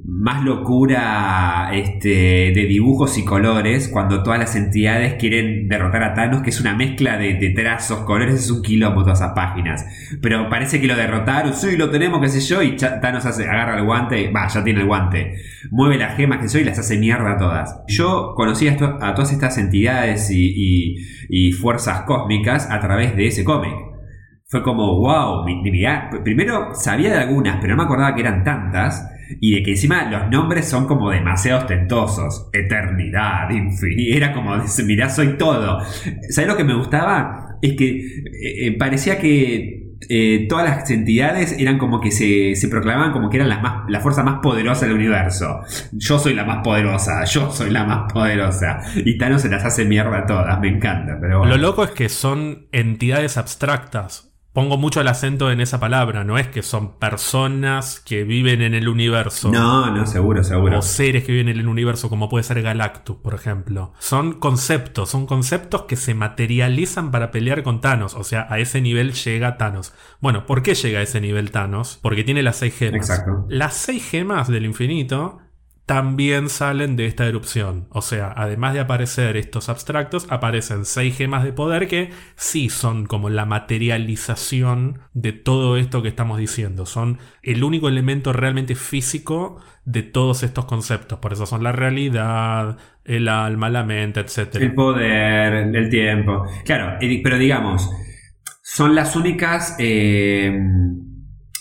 más locura este, de dibujos y colores cuando todas las entidades quieren derrotar a Thanos, que es una mezcla de, trazos, colores, es un quilombo todas esas páginas. Pero parece que lo derrotaron, sí, lo tenemos, qué sé yo, y Thanos hace, agarra el guante, va, ya tiene el guante, mueve las gemas, que sé yo, y las hace mierda a todas. Yo conocí a, todas estas entidades y, y fuerzas cósmicas a través de ese cómic fue como, wow, primero sabía de algunas, pero no me acordaba que eran tantas. Y de que encima los nombres son como demasiado ostentosos. Eternidad, infinito. Era como, mirá, soy todo. ¿Sabes lo que me gustaba? Es que eh, eh, parecía que eh, todas las entidades eran como que se, se, proclamaban como que eran las más, la fuerza más poderosa del universo. Yo soy la más poderosa, yo soy la más poderosa. Y Thanos se las hace mierda a todas, me encanta. Pero Lo loco es que son entidades abstractas pongo mucho el acento en esa palabra, no es que son personas que viven en el universo. No, no, seguro, seguro. O seres que viven en el universo, como puede ser Galactus, por ejemplo. Son conceptos, son conceptos que se materializan para pelear con Thanos. O sea, a ese nivel llega Thanos. Bueno, ¿por qué llega a ese nivel Thanos? Porque tiene las seis gemas. Exacto. Las seis gemas del infinito también salen de esta erupción. O sea, además de aparecer estos abstractos, aparecen seis gemas de poder que sí son como la materialización de todo esto que estamos diciendo. Son el único elemento realmente físico de todos estos conceptos. Por eso son la realidad, el alma, la mente, etc. El poder, el tiempo. Claro, pero digamos, son las únicas eh,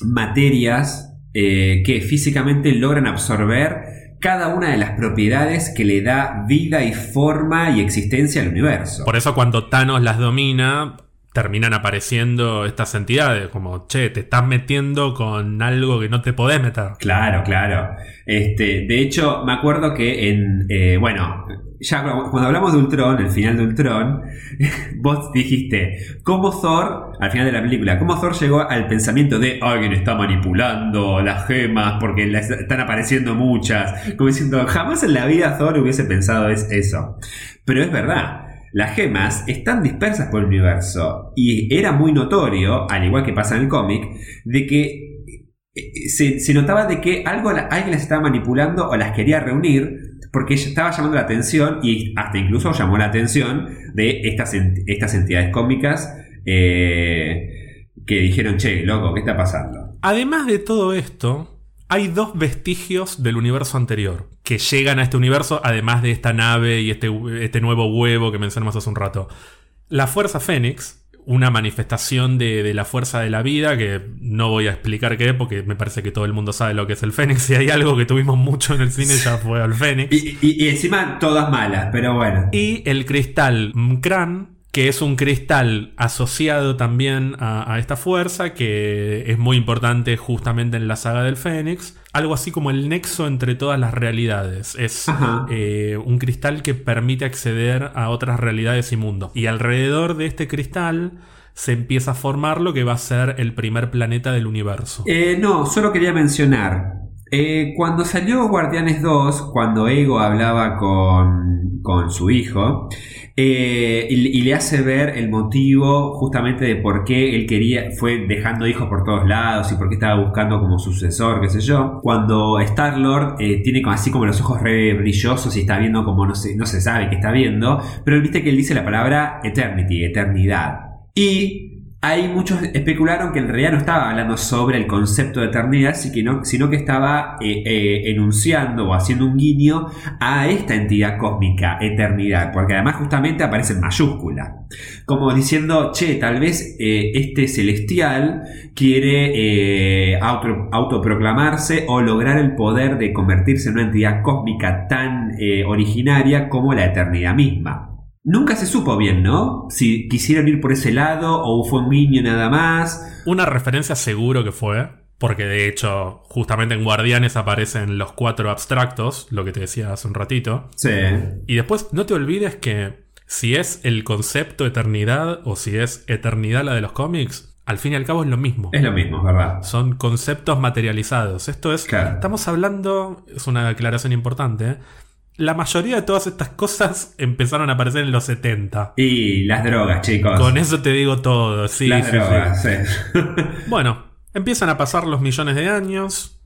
materias eh, que físicamente logran absorber cada una de las propiedades que le da vida y forma y existencia al universo. Por eso cuando Thanos las domina, terminan apareciendo estas entidades, como, che, te estás metiendo con algo que no te podés meter. Claro, claro. Este, de hecho, me acuerdo que en, eh, bueno, ya cuando hablamos de Ultron, el final de Ultron, vos dijiste, ¿cómo Thor, al final de la película, cómo Thor llegó al pensamiento de alguien está manipulando las gemas porque están apareciendo muchas? Como diciendo, jamás en la vida Thor hubiese pensado eso. Pero es verdad. Las gemas están dispersas por el universo y era muy notorio, al igual que pasa en el cómic, de que eh, se, notaba de que algo, alguien las estaba manipulando o las quería reunir porque estaba llamando la atención y hasta incluso llamó la atención de estas, estas entidades cómicas eh, que dijeron, che, loco, ¿qué está pasando? Además de todo esto, hay dos vestigios del universo anterior que llegan a este universo, además de esta nave y este, este nuevo huevo que mencionamos hace un rato. La Fuerza Fénix, una manifestación de, la fuerza de la vida, que no voy a explicar qué, porque me parece que todo el mundo sabe lo que es el Fénix. Si hay algo que tuvimos mucho en el cine, ya fue el Fénix. Y, encima todas malas, pero bueno. Y el cristal Mkran, que es un cristal asociado también a, esta fuerza, que es muy importante justamente en la saga del Fénix. Algo así como el nexo entre todas las realidades. Es eh, un cristal que permite acceder a otras realidades y mundos. Y alrededor de este cristal se empieza a formar lo que va a ser el primer planeta del universo. Eh, no, solo quería mencionar. Eh, cuando salió Guardianes 2, cuando Ego hablaba con, con su hijo, eh, y, le hace ver el motivo justamente de por qué él quería, fue dejando hijos por todos lados y por qué estaba buscando como sucesor, qué sé yo. Cuando Star-Lord eh, tiene así como los ojos re brillosos y está viendo como no se, no se sabe qué está viendo, pero viste que él dice la palabra eternity, eternidad. Y hay muchos especularon que en realidad no estaba hablando sobre el concepto de eternidad, sino que estaba eh, eh, enunciando o haciendo un guiño a esta entidad cósmica, eternidad, porque además justamente aparece en mayúscula, como diciendo, che, tal vez eh, este celestial quiere autoproclamarse o lograr el poder de convertirse en una entidad cósmica tan originaria como la eternidad misma. Nunca se supo bien, ¿no? Si quisieron ir por ese lado o fue un niño nada más. Una referencia seguro que fue, porque de hecho, justamente en Guardianes aparecen los cuatro abstractos, lo que te decía hace un ratito. Sí. Y después no te olvides que si es el concepto eternidad o si es eternidad la de los cómics, al fin y al cabo es lo mismo. Es lo mismo, ¿verdad? Son conceptos materializados. Esto es. Estamos hablando. Es una declaración importante. La mayoría de todas estas cosas empezaron a aparecer en los 70. Y las drogas, chicos. Con eso te digo todo, sí. Las drogas, sí. bueno, empiezan a pasar los millones de años.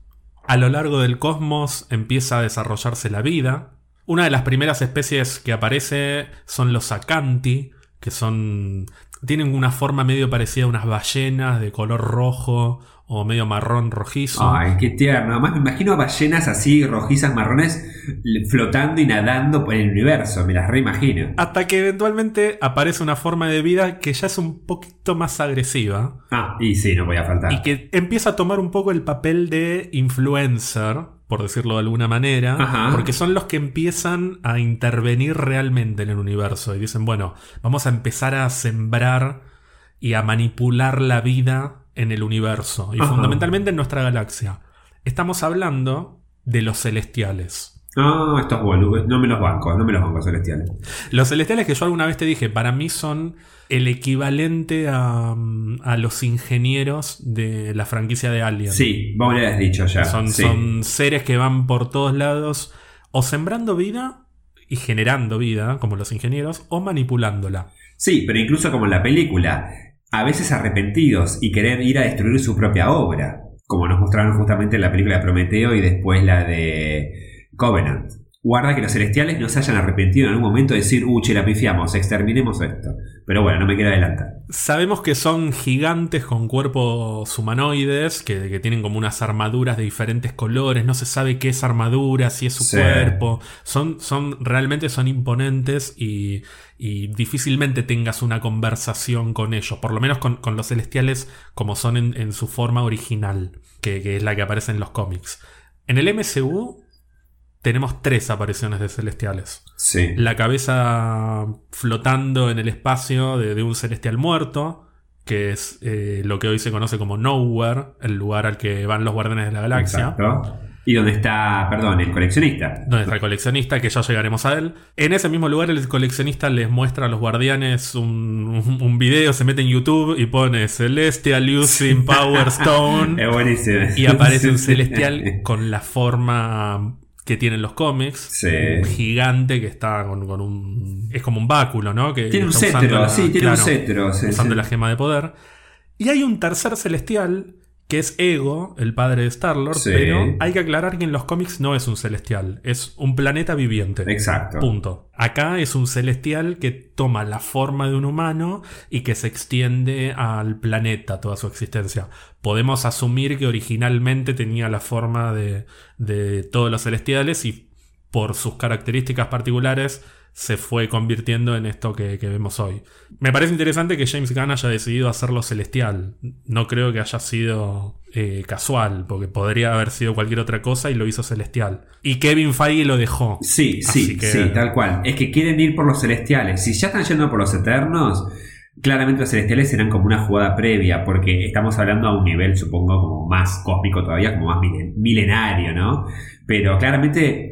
A lo largo del cosmos empieza a desarrollarse la vida. Una de las primeras especies que aparece son los Acanti, que son. tienen una forma medio parecida a unas ballenas de color rojo o medio marrón rojizo. Ay, qué tierno. Además me imagino ballenas así rojizas marrones flotando y nadando por el universo, me las reimagino. Hasta que eventualmente aparece una forma de vida que ya es un poquito más agresiva. Ah, y sí, no voy a faltar. Y que empieza a tomar un poco el papel de influencer, por decirlo de alguna manera, porque son los que empiezan a intervenir realmente en el universo y dicen, bueno, vamos a empezar a sembrar y a manipular la vida en el universo y fundamentalmente en nuestra galaxia. Estamos hablando de los celestiales. No, estos boludos, no me los banco, no me los banco celestiales. Los celestiales que yo alguna vez te dije, para mí son el equivalente a, mm, a los ingenieros de la franquicia de Alien. Sí, vos lo habías dicho ya. Son, sí. son seres que van por todos lados o sembrando vida y generando vida, como los ingenieros, o manipulándola. Sí, pero incluso como en la película, a veces arrepentidos y querer ir a destruir su propia obra, como nos mostraron justamente en la película de Prometeo y después la de Covenant. Guarda que los celestiales no se hayan arrepentido en algún momento de decir, uh, che, la pifiamos, exterminemos esto. Pero bueno, no me quiero adelantar. Sabemos que son gigantes con cuerpos humanoides, que, que tienen como unas armaduras de diferentes colores, no se sabe qué es armadura, si es su Sí. cuerpo. Son, son, realmente son imponentes y, y difícilmente tengas una conversación con ellos, por lo menos con, con los celestiales como son en, en su forma original, que, que es la que aparece en los cómics. En el MCU tenemos tres apariciones de celestiales Sí. la cabeza flotando en el espacio de, de un celestial muerto, que es eh, lo que hoy se conoce como Nowhere, el lugar al que van los guardianes de la galaxia. Exacto. Y donde está, perdón, el coleccionista. Donde está el coleccionista, que ya llegaremos a él. En ese mismo lugar, el coleccionista les muestra a los guardianes un, un- un video, se mete en YouTube y pone Celestial using Power Stone. Es buenísimo. y aparece un celestial con la forma que tienen los cómics. Sí. Un gigante que está con, con un. Es como un báculo, ¿no? Que Tiene un cetro, la- sí, tiene claro, un cetro. sí, usando sí. la gema de poder. Y hay un tercer celestial que es Ego, el padre de Star-Lord, Sí. pero hay que aclarar que en los cómics no es un celestial, es un planeta viviente. Exacto. Punto. Acá es un celestial que toma la forma de un humano y que se extiende al planeta toda su existencia. Podemos asumir que originalmente tenía la forma de, de todos los celestiales y por sus características particulares se fue convirtiendo en esto que, que vemos hoy. Me parece interesante que James Gunn haya decidido hacerlo celestial. No creo que haya sido eh, casual, porque podría haber sido cualquier otra cosa y lo hizo celestial. Y Kevin Feige lo dejó. Sí, sí, que- sí, tal cual. Es que quieren ir por los celestiales. Si ya están yendo por los eternos, claramente los celestiales serán como una jugada previa, porque estamos hablando a un nivel, supongo, como más cósmico todavía, como más milen- milenario, ¿no? Pero claramente,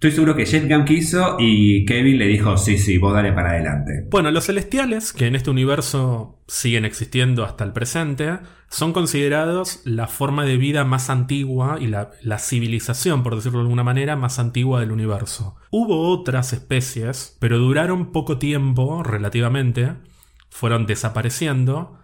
estoy seguro que Jet Gunn quiso y Kevin le dijo, sí, sí, vos dale para adelante. Bueno, los celestiales, que en este universo siguen existiendo hasta el presente, son considerados la forma de vida más antigua y la civilización, por decirlo de alguna manera, más antigua del universo. Hubo otras especies, pero duraron poco tiempo, relativamente, fueron desapareciendo,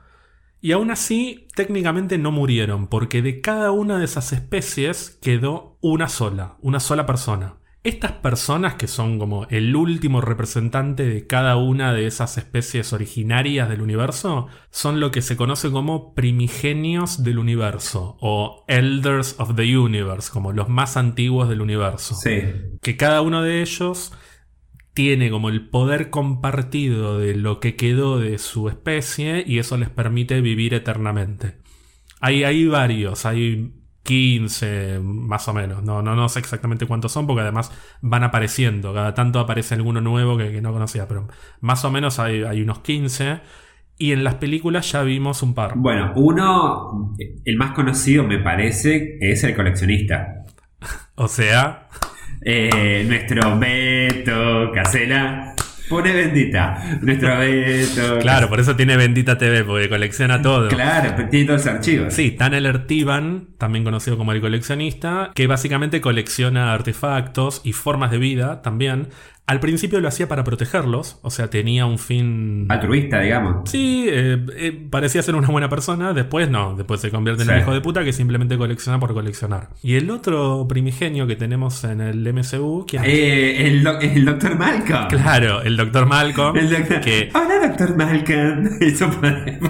y aún así técnicamente no murieron, porque de cada una de esas especies quedó una sola, una sola persona. Estas personas, que son como el último representante de cada una de esas especies originarias del universo, son lo que se conoce como primigenios del universo, o Elders of the Universe, como los más antiguos del universo Sí. que cada uno de ellos tiene como el poder compartido de lo que quedó de su especie y eso les permite vivir eternamente. Hay, hay varios, hay 15 más o menos, no, no, no sé exactamente cuántos son porque además van apareciendo, cada tanto aparece alguno nuevo que, que no conocía, pero más o menos hay, hay unos 15 y en las películas ya vimos un par. Bueno, uno, el más conocido me parece, es el coleccionista. O sea, Eh, nuestro Beto Casela. Pone bendita. Nuestro Beto. claro, por eso tiene Bendita TV, porque colecciona todo. Claro, pero tiene todos los archivos. Sí, Tanner Tiban, también conocido como el coleccionista, que básicamente colecciona artefactos y formas de vida también. Al principio lo hacía para protegerlos, o sea, tenía un fin... Altruista, digamos. Sí, eh, eh, parecía ser una buena persona, después no, después se convierte en Sí. el hijo de puta que simplemente colecciona por coleccionar. Y el otro primigenio que tenemos en el MCU, ¿quién es? Eh, el, el doctor Malcolm. Claro, el Dr. Malcolm, El doctor- que Hola, doctor Malcolm. Eso puede-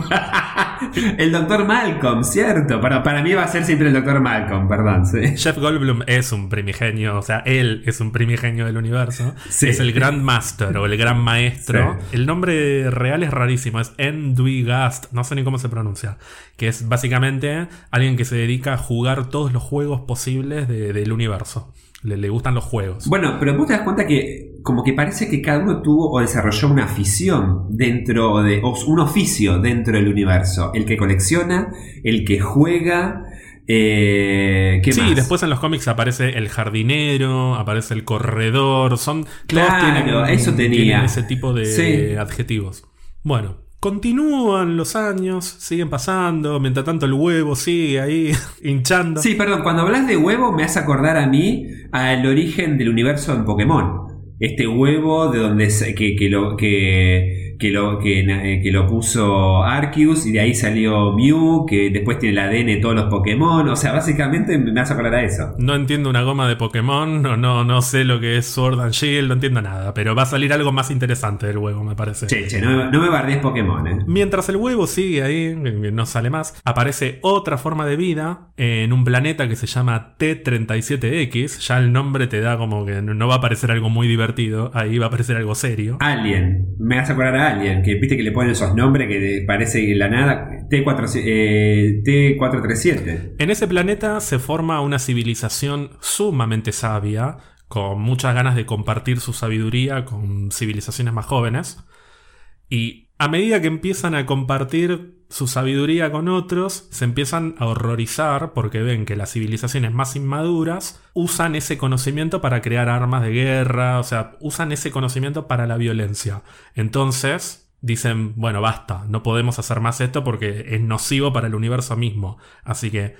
el doctor Malcolm, cierto. Para, para mí va a ser siempre el doctor Malcolm, perdón. sí. Jeff Goldblum es un primigenio, o sea, él es un primigenio del universo. Sí. Es el Grand Master o el Gran Maestro. Sí. El nombre real es rarísimo, es Endwigast, no sé ni cómo se pronuncia. Que es básicamente alguien que se dedica a jugar todos los juegos posibles de- del universo. Le, le gustan los juegos. Bueno, pero vos te das cuenta que como que parece que cada uno tuvo o desarrolló una afición dentro de, o un oficio dentro del universo. El que colecciona, el que juega, Eh, ¿qué sí, más? después en los cómics aparece el jardinero, aparece el corredor, son Claro, todos tienen, eso tenía. tienen ese tipo de Sí. adjetivos. Bueno, continúan los años, siguen pasando, mientras tanto el huevo sigue ahí hinchando. Sí, perdón, cuando hablas de huevo me hace acordar a mí al origen del universo en Pokémon. Este huevo de donde que, que lo que, que lo que, eh, que lo puso Arceus y de ahí salió Mew, que después tiene el ADN de todos los Pokémon. O sea, básicamente me hace acordar a eso. No entiendo una goma de Pokémon, no, no, no sé lo que es Sword and Shield, no entiendo nada, pero va a salir algo más interesante del huevo, me parece. Che, che, no, me- no me bardees Pokémon, eh. Mientras el huevo sigue ahí, no sale más, aparece otra forma de vida en un planeta que se llama T37X. Ya el nombre te da como que no va a aparecer algo muy divertido, ahí va a aparecer algo serio. Alien, me hace acordar a Alien, que viste que le ponen esos nombres que parece la nada. T4, eh, T437. En ese planeta se forma una civilización sumamente sabia, con muchas ganas de compartir su sabiduría con civilizaciones más jóvenes. Y a medida que empiezan a compartir su sabiduría con otros, se empiezan a horrorizar porque ven que las civilizaciones más inmaduras usan ese conocimiento para crear armas de guerra, o sea, usan ese conocimiento para la violencia. Entonces, dicen, bueno, basta, no podemos hacer más esto porque es nocivo para el universo mismo. Así que,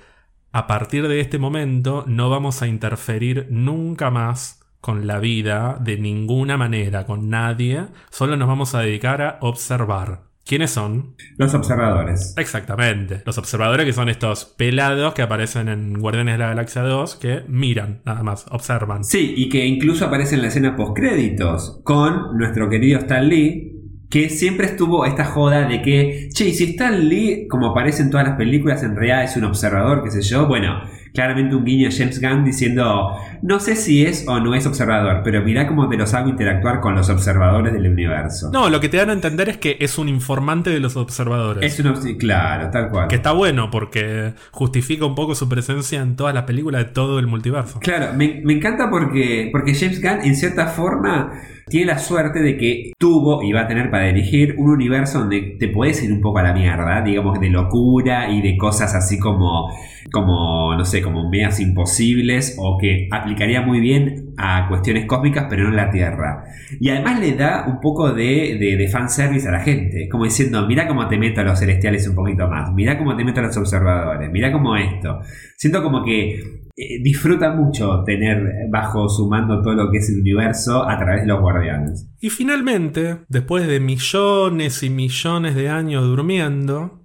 a partir de este momento, no vamos a interferir nunca más con la vida de ninguna manera, con nadie, solo nos vamos a dedicar a observar. ¿Quiénes son? Los observadores. Exactamente. Los observadores que son estos pelados que aparecen en Guardianes de la Galaxia 2 que miran, nada más, observan. Sí, y que incluso aparece en la escena postcréditos con nuestro querido Stan Lee, que siempre estuvo esta joda de que, che, y si Stan Lee, como aparece en todas las películas, en realidad es un observador, qué sé yo, bueno, claramente un guiño a James Gunn diciendo, no sé si es o no es observador, pero mirá cómo te los hago interactuar con los observadores del universo. No, lo que te dan a entender es que es un informante de los observadores. Es un claro, tal cual. Que está bueno porque justifica un poco su presencia en todas las películas de todo el multiverso. Claro, me, me encanta porque, porque James Gunn en cierta forma tiene la suerte de que tuvo y va a tener para dirigir un universo donde te puedes ir un poco a la mierda, digamos, de locura y de cosas así como, como no sé, como medias imposibles o que aplicaría muy bien a cuestiones cósmicas pero no en la Tierra. Y además le da un poco de, de, de fanservice a la gente, como diciendo, mira cómo te meto a los celestiales un poquito más, mira cómo te meto a los observadores, mira cómo esto. Siento como que eh, disfruta mucho tener bajo su mando todo lo que es el universo a través de los guardianes. Y finalmente, después de millones y millones de años durmiendo,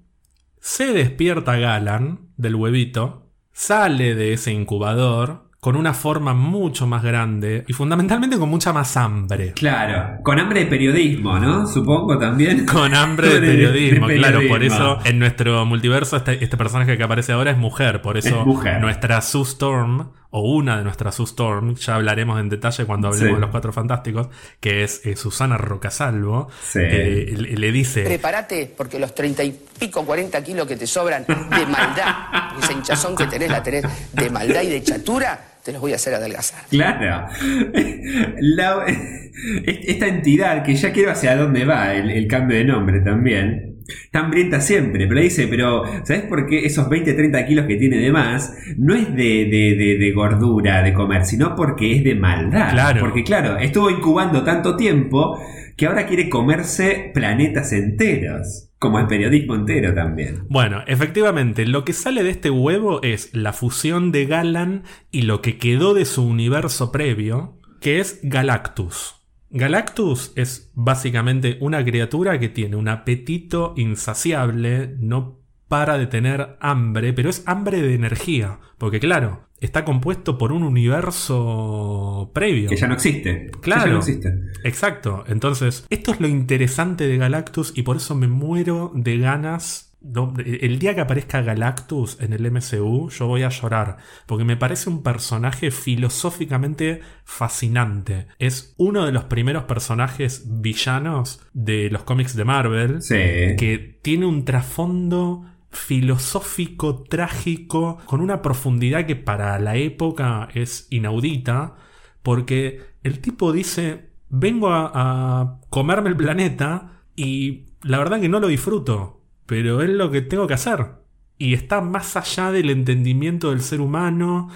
se despierta Galan del huevito, sale de ese incubador con una forma mucho más grande y fundamentalmente con mucha más hambre. Claro, con hambre de periodismo, ¿no? Supongo también. Con hambre de De- periodismo, claro. Por eso en nuestro multiverso este, este personaje que aparece ahora es mujer. Por eso Es mujer. nuestra Sue Storm, o una de nuestras Sue Storm, ya hablaremos en detalle cuando hablemos Sí. de los Cuatro Fantásticos, que es eh, Susana Rocasalvo, Sí. eh, le, le dice... Prepárate porque los treinta y pico, 40 kilos que te sobran de maldad, esa hinchazón que tenés, la tenés de maldad y de chatura, te los voy a hacer adelgazar. Claro. La- esta entidad que ya quiero hacia dónde va el, el cambio de nombre también. Tan hambrienta siempre, pero dice, pero ¿sabes por qué esos 20, 30 kilos que tiene de más no es de, de- de- de gordura de comer, sino porque es de maldad? Claro. Porque claro, estuvo incubando tanto tiempo que ahora quiere comerse planetas enteros, como el periodismo entero también. Bueno, efectivamente, lo que sale de este huevo es la fusión de Galan y lo que quedó de su universo previo, que es Galactus. Galactus es básicamente una criatura que tiene un apetito insaciable, no para de tener hambre, pero es hambre de energía, porque claro, está compuesto por un universo previo. Que ya no existe. Que Claro. ya no existe. Exacto. Entonces, esto es lo interesante de Galactus y por eso me muero de ganas. No, el día que aparezca Galactus en el MCU, yo voy a llorar. Porque me parece un personaje filosóficamente fascinante. Es uno de los primeros personajes villanos de los cómics de Marvel. Sí. Que tiene un trasfondo filosófico, trágico, con una profundidad que para la época es inaudita, porque el tipo dice, vengo a, a comerme el planeta y la verdad que no lo disfruto, pero es lo que tengo que hacer. y está más allá del entendimiento del ser humano.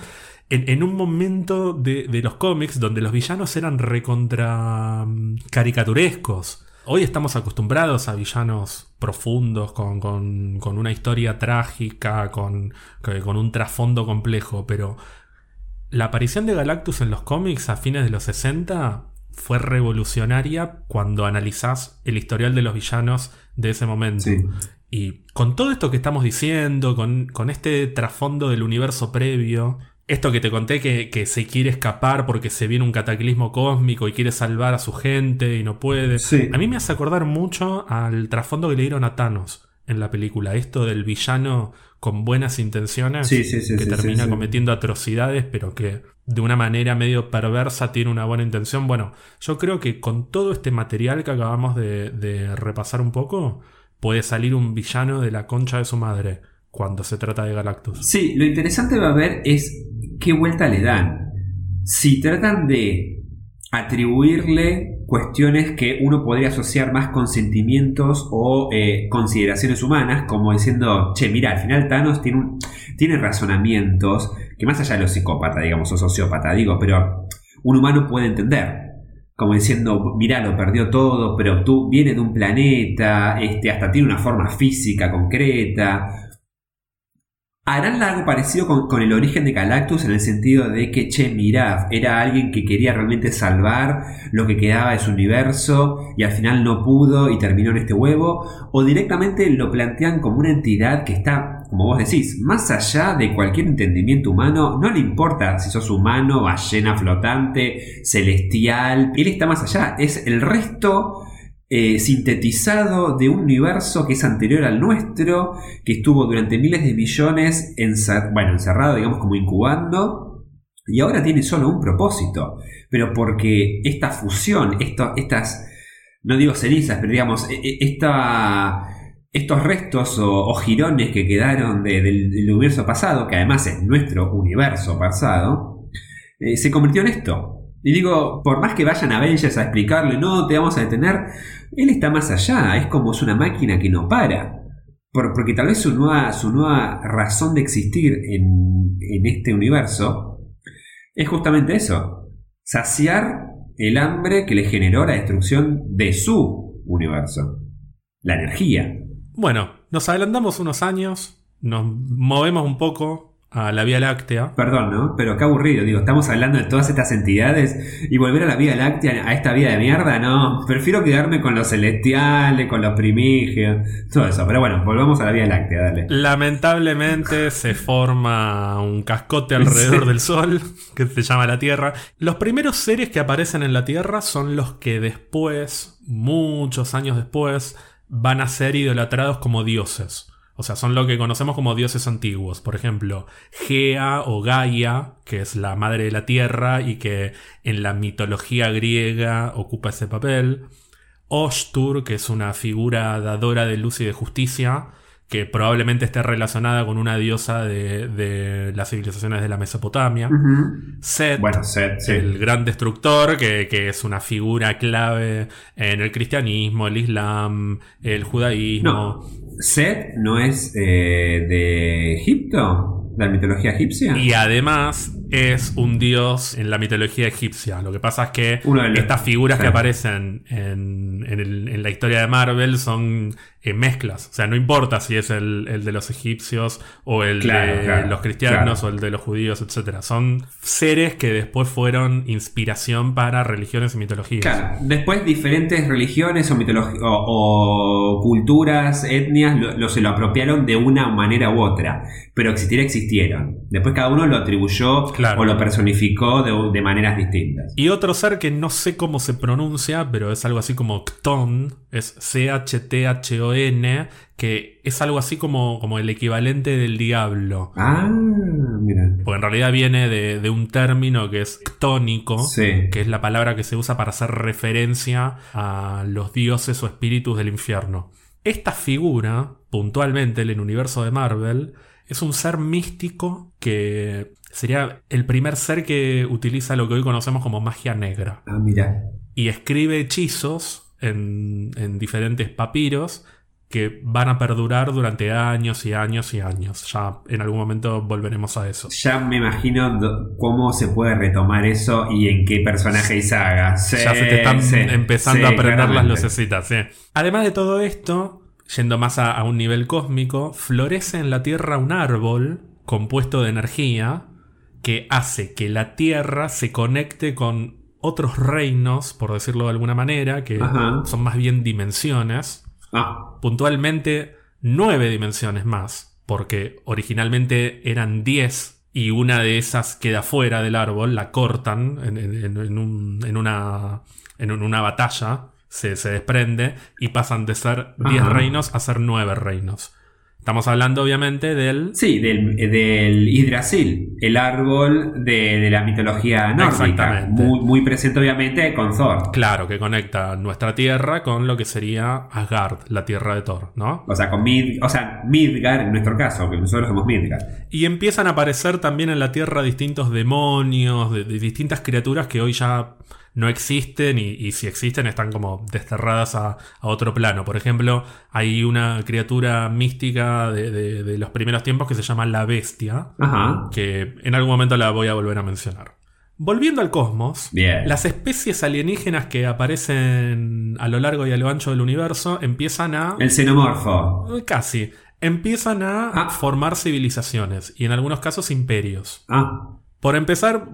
En, un momento de, los cómics donde los villanos eran recontra mm, caricaturescos. Hoy estamos acostumbrados a villanos profundos, con, con- con una historia trágica, con, con un trasfondo complejo, pero la aparición de Galactus en los cómics a fines de los 60 fue revolucionaria cuando analizás el historial de los villanos de ese momento. Sí. Y con todo esto que estamos diciendo, con, con este trasfondo del universo previo, esto que te conté que, que se quiere escapar porque se viene un cataclismo cósmico y quiere salvar a su gente y no puede, Sí. a mí me hace acordar mucho al trasfondo que le dieron a Thanos en la película. Esto del villano con buenas intenciones Sí, sí, sí, que termina cometiendo atrocidades, pero que de una manera medio perversa tiene una buena intención. Bueno, yo creo que con todo este material que acabamos de, de repasar un poco, puede salir un villano de la concha de su madre cuando se trata de Galactus. Sí, lo interesante va a ver es qué vuelta le dan. Si tratan de atribuirle cuestiones que uno podría asociar más con sentimientos o eh, consideraciones humanas, como diciendo, che, mira, al final Thanos tiene, tiene razonamientos que más allá de los psicópatas, digamos, o sociópata, digo, pero un humano puede entender. Como diciendo, mirá, lo perdió todo, pero tú viene de un planeta, este, hasta tiene una forma física concreta, Harán algo parecido con, el origen de Galactus en el sentido de que, che, mirad, era alguien que quería realmente salvar lo que quedaba de su universo y al final no pudo y terminó en este huevo, o directamente lo plantean como una entidad que está, como vos decís, más allá de cualquier entendimiento humano, no le importa si sos humano, ballena flotante, celestial, él está más allá, es el resto eh, sintetizado de un universo que es anterior al nuestro, que estuvo durante miles de millones encerrado, digamos, como incubando, y ahora tiene solo un propósito, pero porque esta fusión, esto- estas, no digo cenizas, pero digamos, e- e- esta, estos restos o, jirones que quedaron de- del, universo pasado, que además es nuestro universo pasado, eh, se convirtió en esto. Y digo, por más que vayan a Avengers a explicarle, no, te vamos a detener, él está más allá, es como es una máquina que no para. Por- porque tal vez su nueva, su nueva razón de existir en este universo es justamente eso, saciar el hambre que le generó la destrucción de su universo, la energía. Bueno, nos adelantamos unos años, nos movemos un poco a la Vía Láctea. Perdón, ¿no? Pero qué aburrido, digo, estamos hablando de todas estas entidades y volver a la Vía Láctea, a esta vida de mierda, no. Prefiero quedarme con los celestiales, con los primigios, todo eso. Pero bueno, volvamos a la Vía Láctea, dale. Lamentablemente se forma un cascote alrededor Sí. del Sol que se llama la Tierra. Los primeros seres que aparecen en la Tierra son los que después, muchos años después, van a ser idolatrados como dioses. O sea, son lo que conocemos como dioses antiguos. Por ejemplo, Gea o Gaia, que es la madre de la Tierra y que en la mitología griega ocupa ese papel. Oshtur, que es una figura dadora de luz y de justicia, que probablemente esté relacionada con una diosa de, de las civilizaciones de la Mesopotamia. Ujú. Set, Bueno, Seth, sí. el gran destructor, que, que es una figura clave en el cristianismo, el islam, el judaísmo. No, Seth no es eh, de Egipto, la mitología egipcia. Y además es un dios en la mitología egipcia. Lo que pasa es que los- estas figuras que aparecen en, en el- en la historia de Marvel son eh, mezclas. O sea, no importa si es el, el de los egipcios o el Claro, de claro, los cristianos claro. o el de los judíos, etc. Son seres que después fueron inspiración para religiones y mitologías. Claro, después diferentes religiones o, o, o culturas, etnias, lo, lo- se lo apropiaron de una manera u otra, pero existir existieron. Después cada uno lo atribuyó o lo personificó de, de maneras distintas. Y otro ser que no sé cómo se pronuncia, pero es algo así como Cton, es C-H-T-H-O-N, que es algo así como, como el equivalente del diablo. Ah, mira. Porque en realidad viene de, de un término que es ctónico, Sí. que es la palabra que se usa para hacer referencia a los dioses o espíritus del infierno. Esta figura, puntualmente en el universo de Marvel, es un ser místico que sería el primer ser que utiliza lo que hoy conocemos como magia negra Ah, mira. y escribe hechizos en, en diferentes papiros que van a perdurar durante años y años y años. Ya en algún momento volveremos a eso. Ya me imagino cómo se puede retomar eso y en qué personaje y saga. Sí, ya se te están sí, empezando sí, a prender las lucecitas. Además de todo esto, yendo más a, a un nivel cósmico, florece en la Tierra un árbol compuesto de energía que hace que la Tierra se conecte con otros reinos, por decirlo de alguna manera, que Ajá. son más bien dimensiones. Ah, puntualmente nueve dimensiones más, porque originalmente eran 10 y una de esas queda fuera del árbol, la cortan en, en- un- en una, una batalla, se, se desprende y pasan de ser 10 Ajá. reinos a ser 9 reinos. Estamos hablando obviamente del... sí, del, del Yggdrasil, el árbol de, de la mitología nórdica. Exactamente. Muy, muy presente, obviamente, con Thor. Claro, que conecta nuestra tierra con lo que sería Asgard, la tierra de Thor, ¿no? O sea, con Mid, o sea, Midgar en nuestro caso, que nosotros somos Midgar. Y empiezan a aparecer también en la Tierra distintos demonios, de, de distintas criaturas que hoy ya no existen y, y si existen están como desterradas a, a otro plano. Por ejemplo, hay una criatura mística de, de- de los primeros tiempos que se llama la bestia, Ajá. que en algún momento la voy a volver a mencionar. Volviendo al cosmos, Bien. las especies alienígenas que aparecen a lo largo y a lo ancho del universo empiezan a... El xenomorfo. Casi. Empiezan a Ah. formar civilizaciones y en algunos casos imperios. Ah, Por empezar,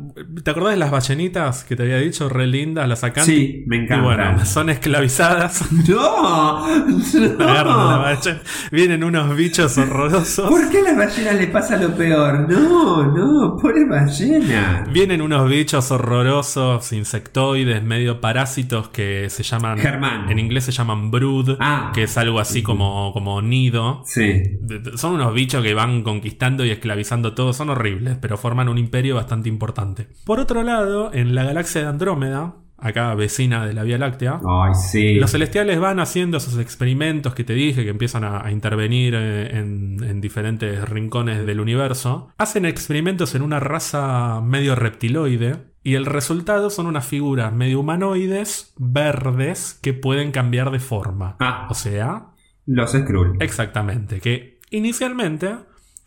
¿te acordás de las ballenitas que te había dicho? Re lindas, las sacan. sí, me Y encanta. bueno, son esclavizadas. ¡No! ¡No! Vienen unos bichos horrorosos. ¿Por qué a las ballenas le pasa lo peor? No, no, pobre ballena. Vienen unos bichos horrorosos, insectoides, medio parásitos que se llaman. Germán. En inglés se llaman brood, Ah. que es algo así como, como nido. Sí. Son unos bichos que van conquistando y esclavizando todo, son horribles, pero forman un imperio bastante importante. Por otro lado, en la galaxia de Andrómeda, acá vecina de la Vía Láctea, Ay, sí. los celestiales van haciendo esos experimentos que te dije, que empiezan a, a intervenir eh, en, en diferentes rincones del universo. Hacen experimentos en una raza medio reptiloide. Y el resultado son unas figuras medio humanoides, verdes, que pueden cambiar de forma. Ah. O sea, Los Skrull. Exactamente, que inicialmente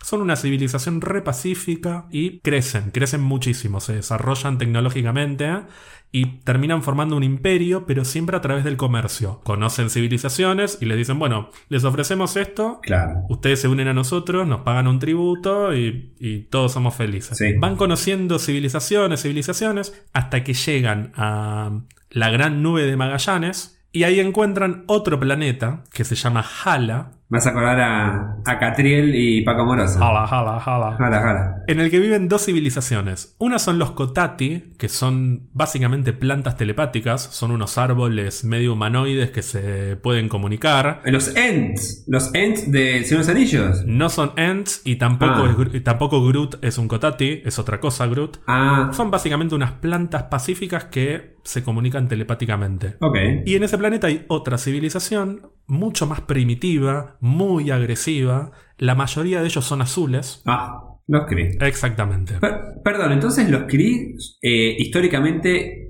son una civilización re pacífica y crecen, crecen muchísimo, se desarrollan tecnológicamente y terminan formando un imperio, pero siempre a través del comercio. Conocen civilizaciones y les dicen, bueno, les ofrecemos esto, Claro. ustedes se unen a nosotros, nos pagan un tributo y, y todos somos felices. Sí. Van conociendo civilizaciones, civilizaciones, hasta que llegan a la gran nube de Magallanes y ahí encuentran otro planeta que se llama Hala. Me vas a acordar a, a Catriel y Paco Moroso. Hala, Hala, Hala. Jala, jala. En el que viven dos civilizaciones. Una son los Kotati, que son básicamente plantas telepáticas, son unos árboles medio humanoides que se pueden comunicar. Los Ents. Los Ents Señor de los Anillos. No son Ents y tampoco, Ah. es tampoco Groot es un Kotati, es otra cosa Groot. Ah, Son básicamente unas plantas pacíficas que se comunican telepáticamente. ok. Y en ese planeta hay otra civilización mucho más primitiva, muy agresiva. La mayoría de ellos son azules. Ah, los Kree. Exactamente. Per- perdón, entonces los Kree eh, históricamente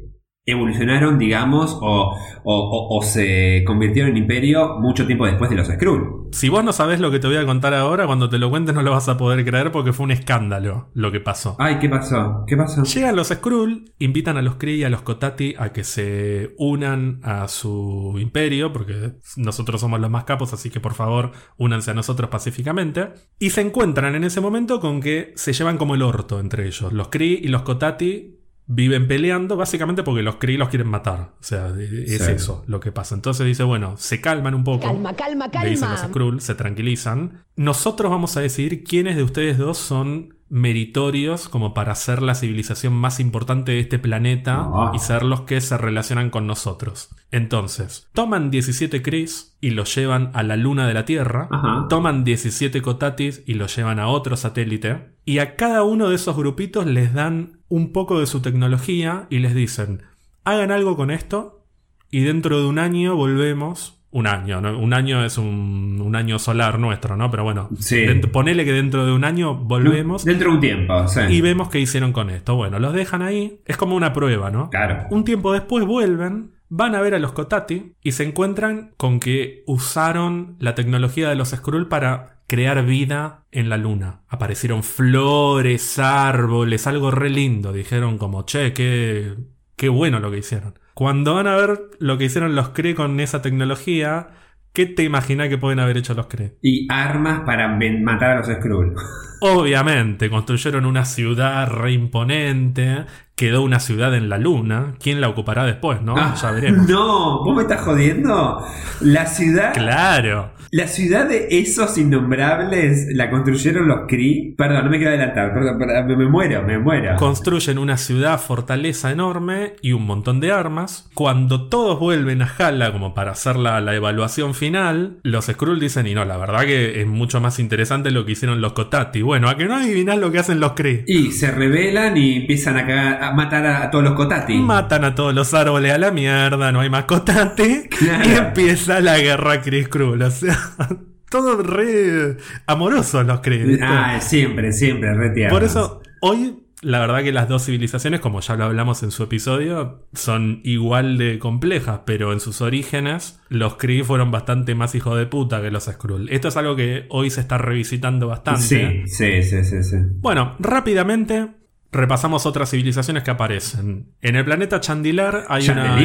evolucionaron, digamos, o, o- o- o se convirtieron en imperio mucho tiempo después de los Skrull. Si vos no sabés lo que te voy a contar ahora, cuando te lo cuentes no lo vas a poder creer porque fue un escándalo lo que pasó. Ay, ¿qué pasó? ¿Qué pasó? Llegan los Skrull, invitan a los Kree y a los Kotati a que se unan a su imperio, porque nosotros somos los más capos, así que por favor únanse a nosotros pacíficamente. Y se encuentran en ese momento con que se llevan como el orto entre ellos. Los Kree y los Kotati viven peleando básicamente porque los Kree los quieren matar. O sea, es Sí. eso lo que pasa. Entonces dice, bueno, se calman un poco. Calma, calma, Le dicen los calma. Skrull, se tranquilizan. Nosotros vamos a decidir quiénes de ustedes dos son meritorios como para ser la civilización más importante de este planeta Ah. y ser los que se relacionan con nosotros. Entonces, toman 17 Cris y los llevan a la luna de la Tierra. Ajá. Toman 17 Kotatis y los llevan a otro satélite. Y a cada uno de esos grupitos les dan un poco de su tecnología y les dicen, hagan algo con esto y dentro de un año volvemos. Un año, ¿no? Un año es un, un año solar nuestro, ¿no? Pero bueno, Sí. ponele que dentro de un año volvemos Dentro de un tiempo, sí. y vemos qué hicieron con esto. Bueno, los dejan ahí. Es como una prueba, ¿no? Claro. Un tiempo después vuelven, van a ver a los Kotati y se encuentran con que usaron la tecnología de los Skrull para crear vida en la luna. Aparecieron flores, árboles, algo re lindo. Dijeron como, che, qué, qué bueno lo que hicieron. Cuando van a ver lo que hicieron los Kree con esa tecnología, ¿qué te imaginas que pueden haber hecho los Kree? Y armas para matar a los Skrull. Obviamente, construyeron una ciudad re imponente, quedó una ciudad en la luna. ¿Quién la ocupará después, no? Ah, ya veremos. No, vos me estás jodiendo. La ciudad. Claro. La ciudad de esos innombrables la construyeron los Kree. Perdón, no me quiero adelantar. Perdón, perdón, me, me muero, me muero. Construyen una ciudad fortaleza enorme y un montón de armas. Cuando todos vuelven a Hala como para hacer la, la evaluación final, los Skrull dicen, y no, la verdad que es mucho más interesante lo que hicieron los Kotati. Bueno, a que no adivinás lo que hacen los Kree. Y se rebelan y empiezan a, cagar- a matar a, a todos los Kotati. Matan a todos los árboles a la mierda, no hay más Kotati. Claro. Y empieza la guerra Kree Skrull. O sea, todo re amoroso los Kree. Ah, siempre, siempre, re tiernos. Por eso, hoy, la verdad que las dos civilizaciones, como ya lo hablamos en su episodio, son igual de complejas, pero en sus orígenes, los Kree fueron bastante más hijos de puta que los Skrull. Esto es algo que hoy se está revisitando bastante. Sí, sí, sí, sí, sí. Bueno, rápidamente repasamos otras civilizaciones que aparecen. En el planeta Chandilar hay una.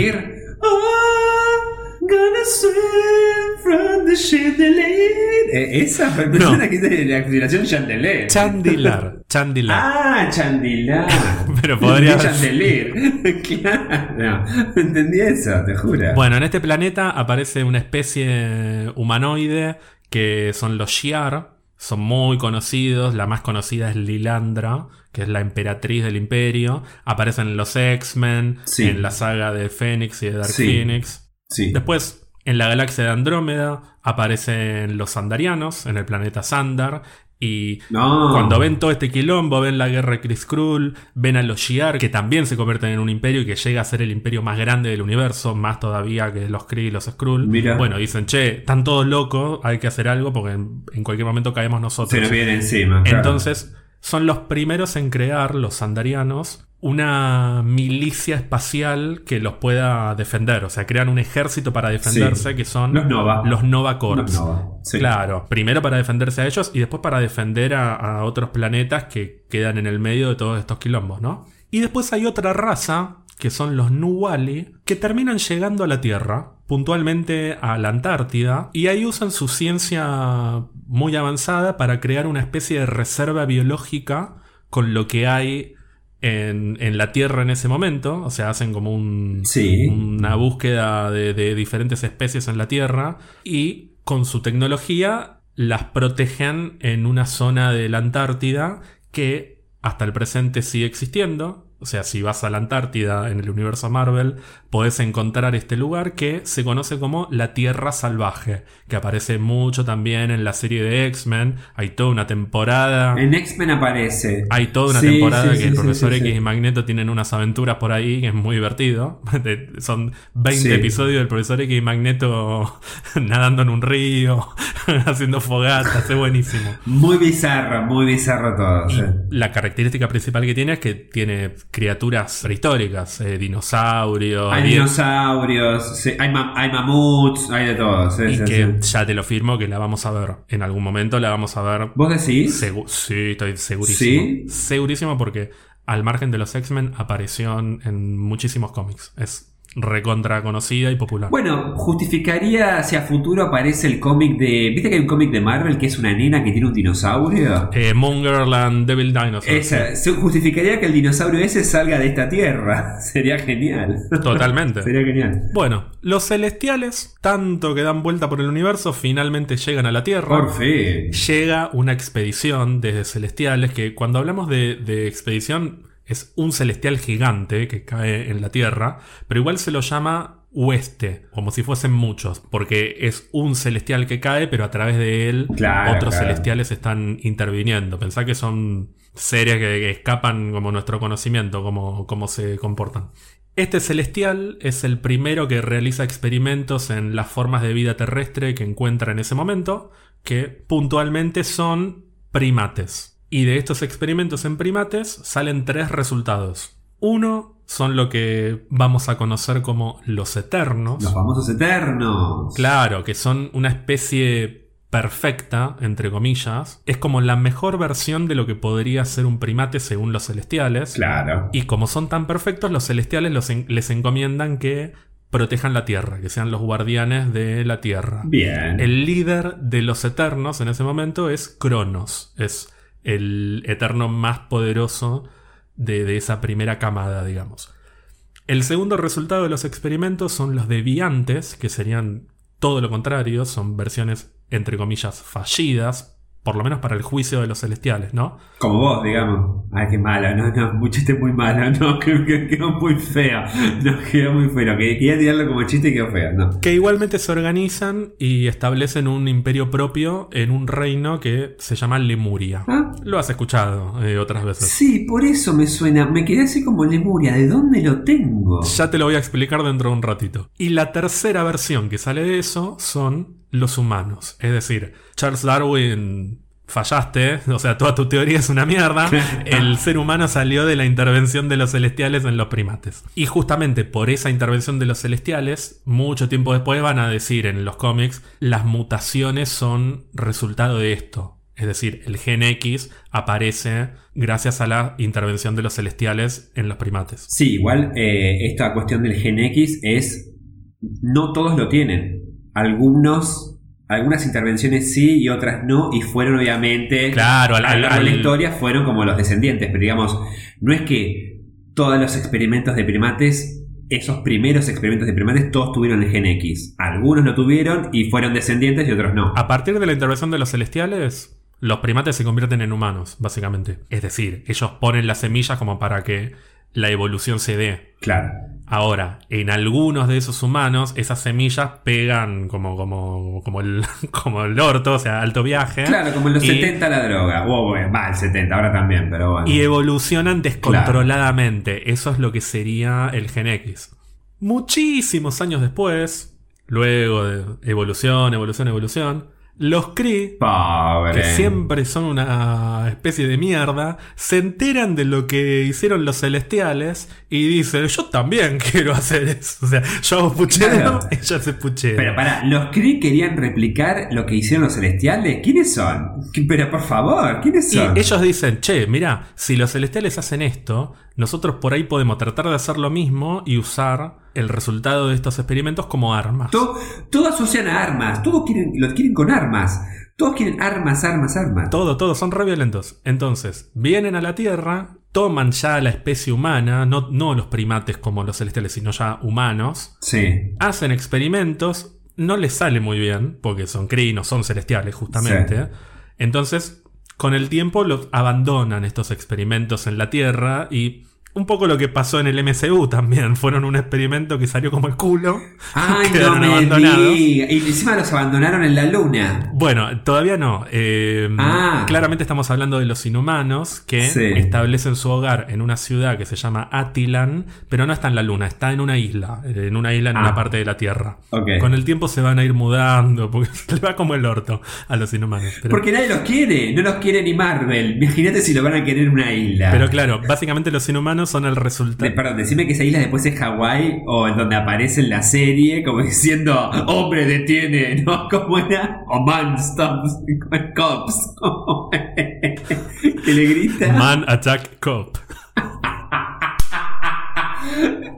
Oh, gonna swim from the chandelier. Eh, esa persona que dice la activación Chandelier. Chandilar. Chandilar. Ah, Chandilar. Pero podría- Chandelier. claro. Entendí eso, te juro. Bueno, en este planeta aparece una especie humanoide que son los Shi'ar. Son muy conocidos. La más conocida es Lilandra, que es la emperatriz del imperio. Aparecen en los X-Men, Sí. en la saga de Phoenix y de Dark Sí. Phoenix. sí. Después, en la galaxia de Andrómeda, aparecen los Sandarianos, en el planeta Sandar. Y No. cuando ven todo este quilombo, ven la guerra de Chris Krull, ven a los Shi'ar, que también se convierten en un imperio y que llega a ser el imperio más grande del universo, más todavía que los Kree y los Skrull. Mira. Bueno, dicen, che, están todos locos, hay que hacer algo porque en, en cualquier momento caemos nosotros. Se nos viene encima. claro. Son los primeros en crear, los sandarianos, una milicia espacial que los pueda defender. O sea, crean un ejército para defenderse, Sí. que son Los Nova. los Nova Corps. Los Nova, sí. Claro, primero para defenderse a ellos y después para defender a, a otros planetas que quedan en el medio de todos estos quilombos, ¿no? Y después hay otra raza, que son los Nuwali, que terminan llegando a la Tierra, puntualmente a la Antártida, y ahí usan su ciencia muy avanzada para crear una especie de reserva biológica con lo que hay en, en la Tierra en ese momento. O sea, hacen como un, Sí. una búsqueda de, de diferentes especies en la Tierra y con su tecnología las protegen en una zona de la Antártida que hasta el presente sigue existiendo. O sea, si vas a la Antártida en el universo Marvel, podés encontrar este lugar que se conoce como la Tierra Salvaje, que aparece mucho también en la serie de X-Men. Hay toda una temporada. En X-Men aparece. Hay toda una Sí, temporada sí, que sí, el profesor X y Magneto tienen unas aventuras por ahí que es muy divertido. Son 20 Sí. episodios del profesor X y Magneto nadando en un río, haciendo fogatas, es buenísimo. Muy bizarro, muy bizarro todo. La característica principal que tiene es que tiene criaturas prehistóricas, eh, dinosaurios, Hay dinosaurios, sí, hay, ma- hay mamuts, hay de todo. sí, y sí, que ya te lo firmo que la vamos a ver. En algún momento la vamos a ver ¿Vos decís? Segu- sí, estoy segurísimo. ¿Sí? Segurísimo porque al margen de los X-Men apareció en, en muchísimos cómics. Es recontra conocida y popular. Bueno, justificaría si a futuro aparece el cómic de. ¿Viste que hay un cómic de Marvel que es una nena que tiene un dinosaurio? Eh, Moon Girl and Devil Dinosaur. Esa, se justificaría que el dinosaurio ese salga de esta tierra. Sería genial. Totalmente. Sería genial. Bueno, los celestiales, tanto que dan vuelta por el universo, finalmente llegan a la Tierra. Por fin. Llega una expedición desde celestiales que cuando hablamos de, de expedición es un celestial gigante que cae en la Tierra, pero igual se lo llama oeste, como si fuesen muchos, porque es un celestial que cae, pero a través de él Claro, otros claro. celestiales están interviniendo. Pensá que son seres que, escapan como nuestro conocimiento, como, cómo se comportan. Este celestial es el primero que realiza experimentos en las formas de vida terrestre que encuentra en ese momento, que puntualmente son primates. Y de estos experimentos en primates salen tres resultados. Uno, son lo que vamos a conocer como los eternos. Los famosos eternos. Claro, que son una especie perfecta, entre comillas. Es como la mejor versión de lo que podría ser un primate según los celestiales. Claro. Y como son tan perfectos, los celestiales los en- les encomiendan que protejan la Tierra, que sean los guardianes de la Tierra. Bien. El líder de los eternos en ese momento es Cronos. Es el eterno más poderoso de, de esa primera camada, digamos. El segundo resultado de los experimentos son los deviantes, que serían todo lo contrario, son versiones, entre comillas, fallidas, por lo menos para el juicio de los celestiales, ¿no? Como vos, digamos. Ay, qué malo. No, no, un chiste muy malo. No, que, que- quedó muy feo. No, quedó muy feo. Que quería tirarlo como chiste y quedó feo. No. Que igualmente se organizan y establecen un imperio propio en un reino que se llama Lemuria. Ah. Lo has escuchado eh, otras veces. Sí, por eso me suena. Me quedé así como Lemuria. ¿De dónde lo tengo? Ya te lo voy a explicar dentro de un ratito. Y la tercera versión que sale de eso son los humanos. Es decir, Charles Darwin fallaste, o sea, toda tu teoría es una mierda. El ser humano salió de la intervención de los celestiales en los primates. Y justamente por esa intervención de los celestiales, mucho tiempo después van a decir en los cómics, las mutaciones son resultado de esto. Es decir, el gen X aparece gracias a la intervención de los celestiales en los primates. Sí, igual eh, esta cuestión del gen X es. No todos lo tienen. Algunos. Algunas intervenciones sí y otras no, y fueron obviamente. Claro, al- a lo largo de la historia fueron como los descendientes, pero digamos, no es que todos los experimentos de primates, esos primeros experimentos de primates, todos tuvieron el gen X. Algunos lo tuvieron y fueron descendientes y otros no. A partir de la intervención de los celestiales, los primates se convierten en humanos, básicamente. Es decir, ellos ponen las semillas como para que la evolución se dé. Claro. Ahora, en algunos de esos humanos, esas semillas pegan como, como, como, el, como el orto, o sea, alto viaje. Claro, como en los Y- 70 la droga. Bueno, va, el 70, ahora también, pero bueno. Y evolucionan descontroladamente. Eso es lo que sería el Gen X. Muchísimos años después, luego de evolución, evolución, evolución, los Kree Pobre. que siempre son una especie de mierda, se enteran de lo que hicieron los celestiales y dicen, yo también quiero hacer eso. O sea, yo hago puchero, Claro. ella hace puchero. Pero para, ¿los Kree querían replicar lo que hicieron los celestiales? ¿Quiénes son? ¿Qué- Pero por favor, ¿quiénes y son? ellos dicen, che, mira, si los celestiales hacen esto, nosotros por ahí podemos tratar de hacer lo mismo y usar el resultado de estos experimentos como armas. To- todos asocian a armas, todos quieren, los quieren con armas. Todos quieren armas, armas, armas. Todo, todo, son re violentos. Entonces, vienen a la Tierra, toman ya a la especie humana, no, no los primates como los celestiales, sino ya humanos, Sí. hacen experimentos, no les sale muy bien, porque son no son celestiales justamente. Entonces, con el tiempo los abandonan estos experimentos en la Tierra y un poco lo que pasó en el MCU también. Fueron un experimento que salió como el culo. Ay, no Quedaron me abandonados. Y encima los abandonaron en la luna. Bueno, todavía no. Eh, Ah. Claramente estamos hablando de los inhumanos que Sí. establecen su hogar en una ciudad que se llama Atilan, pero no está en la luna, está en una isla, en una isla en Ah. una parte de la Tierra. Con el tiempo se van a ir mudando, porque le va como el orto a los inhumanos. Pero, Porque nadie los quiere, no los quiere ni Marvel. Imagínate si lo van a querer en una isla. pero claro, básicamente los inhumanos son el resultado. De- perdón, decime que esa isla después es Hawái o en donde aparece en la serie como diciendo hombre detiene, ¿no? ¿Cómo era? O man stops cops. que le grita. Man Attack Cop.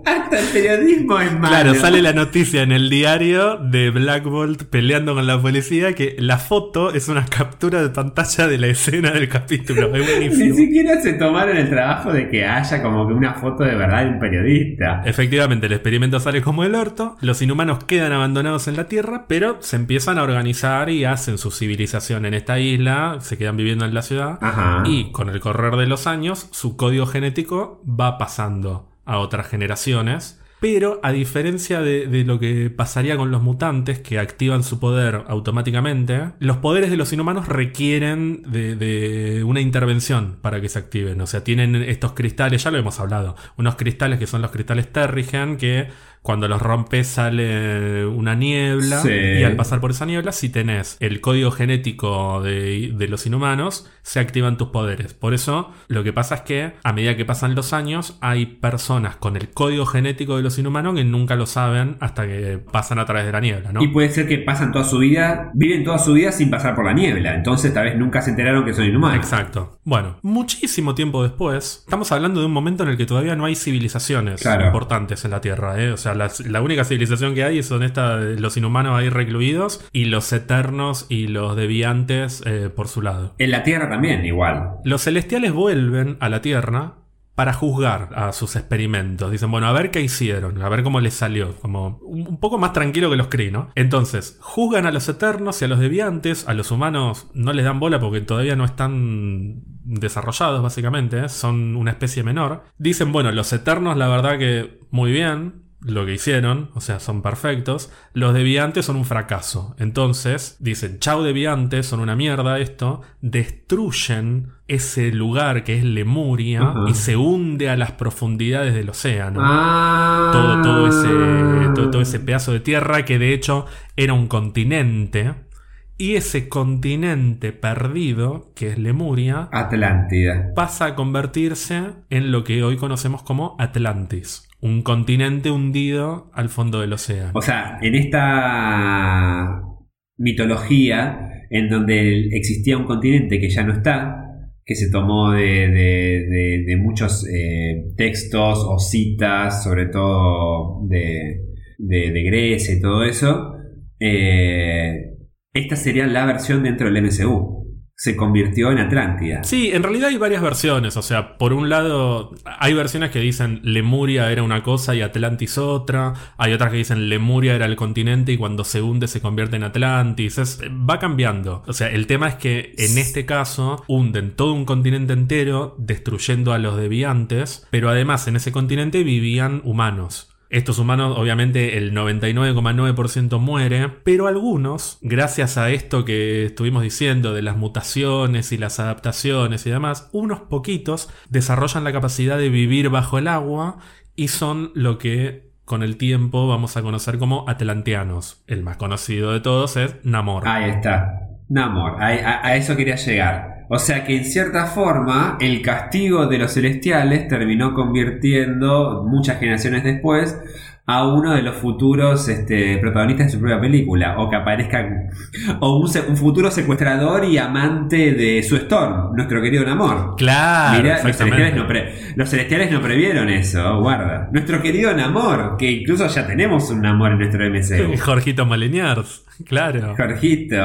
Hasta el periodismo es malo. Claro, sale la noticia en el diario de Black Bolt peleando con la policía que la foto es una captura de pantalla de la escena del capítulo. Es Ni siquiera se tomaron el trabajo de que haya como que una foto de verdad de un periodista. Efectivamente, el experimento sale como el orto, los inhumanos quedan abandonados en la Tierra, pero se empiezan a organizar y hacen su civilización en esta isla, se quedan viviendo en la ciudad Ajá. y con el correr de los años su código genético va pasando a otras generaciones. Pero a diferencia de, de lo que pasaría con los mutantes que activan su poder automáticamente, los poderes de los inhumanos requieren de, de una intervención para que se activen. O sea, tienen estos cristales, ya lo hemos hablado, unos cristales que son los cristales Terrigen que Cuando los rompes sale una niebla Sí. y al pasar por esa niebla, si tenés el código genético de, de los inhumanos, se activan tus poderes. Por eso lo que pasa es que a medida que pasan los años, hay personas con el código genético de los inhumanos que nunca lo saben hasta que pasan a través de la niebla, ¿no? Y puede ser que pasan toda su vida, viven toda su vida sin pasar por la niebla. Entonces tal vez nunca se enteraron que son inhumanos. Exacto. Bueno, muchísimo tiempo después, estamos hablando de un momento en el que todavía no hay civilizaciones Claro. importantes en la Tierra. ¿eh? O sea, la única civilización que hay son esta, los inhumanos ahí recluidos y los eternos y los deviantes eh, por su lado. En la Tierra también, igual. Los celestiales vuelven a la Tierra para juzgar a sus experimentos. Dicen, bueno, a ver qué hicieron, a ver cómo les salió. Como un un poco más tranquilo que los Kree, ¿no? Entonces, juzgan a los eternos y a los deviantes. A los humanos no les dan bola porque todavía no están desarrollados, básicamente. ¿eh? Son una especie menor. Dicen, bueno, los eternos, la verdad que muy bien. Lo que hicieron, o sea, son perfectos. Los deviantes son un fracaso. Entonces, dicen, chau deviantes, son una mierda esto. Destruyen ese lugar que es Lemuria y se hunde a las profundidades del océano Ah. todo, todo, ese, todo, todo ese pedazo de tierra que de hecho era un continente. Y ese continente perdido, que es Lemuria, Atlántida. pasa a convertirse en lo que hoy conocemos como Atlantis. Un continente hundido al fondo del océano. O sea, en esta mitología en donde existía un continente que ya no está, que se tomó de, muchos eh, textos o citas, sobre todo de Grecia y todo eso, eh, esta sería la versión dentro del MCU. Se convirtió en Atlántida. Sí, en realidad hay varias versiones. O sea, por un lado, hay versiones que dicen Lemuria era una cosa y Atlantis otra. Hay otras que dicen Lemuria era el continente y cuando se hunde se convierte en Atlantis. Es- va cambiando. O sea, el tema es que en este caso hunden todo un continente entero, destruyendo a los deviantes. Pero además, en ese continente vivían humanos. Estos humanos, obviamente, el 99,9% muere, pero algunos, gracias a esto que estuvimos diciendo de las mutaciones y las adaptaciones y demás, unos poquitos desarrollan la capacidad de vivir bajo el agua y son lo que con el tiempo vamos a conocer como atlanteanos. El más conocido de todos es Namor. Ahí está. Namor, a, a- a eso quería llegar. O sea que en cierta forma el castigo de los celestiales terminó convirtiendo muchas generaciones después a uno de los futuros este, protagonistas de su propia película. O que aparezca. O un, futuro secuestrador y amante de su Storm, nuestro querido Namor. Claro, Mirá, los celestiales, no pre- los celestiales no previeron eso, guarda. Nuestro querido Namor, que incluso ya tenemos un Namor en nuestro MCU. Jorgito Maleniers, claro. Jorgito.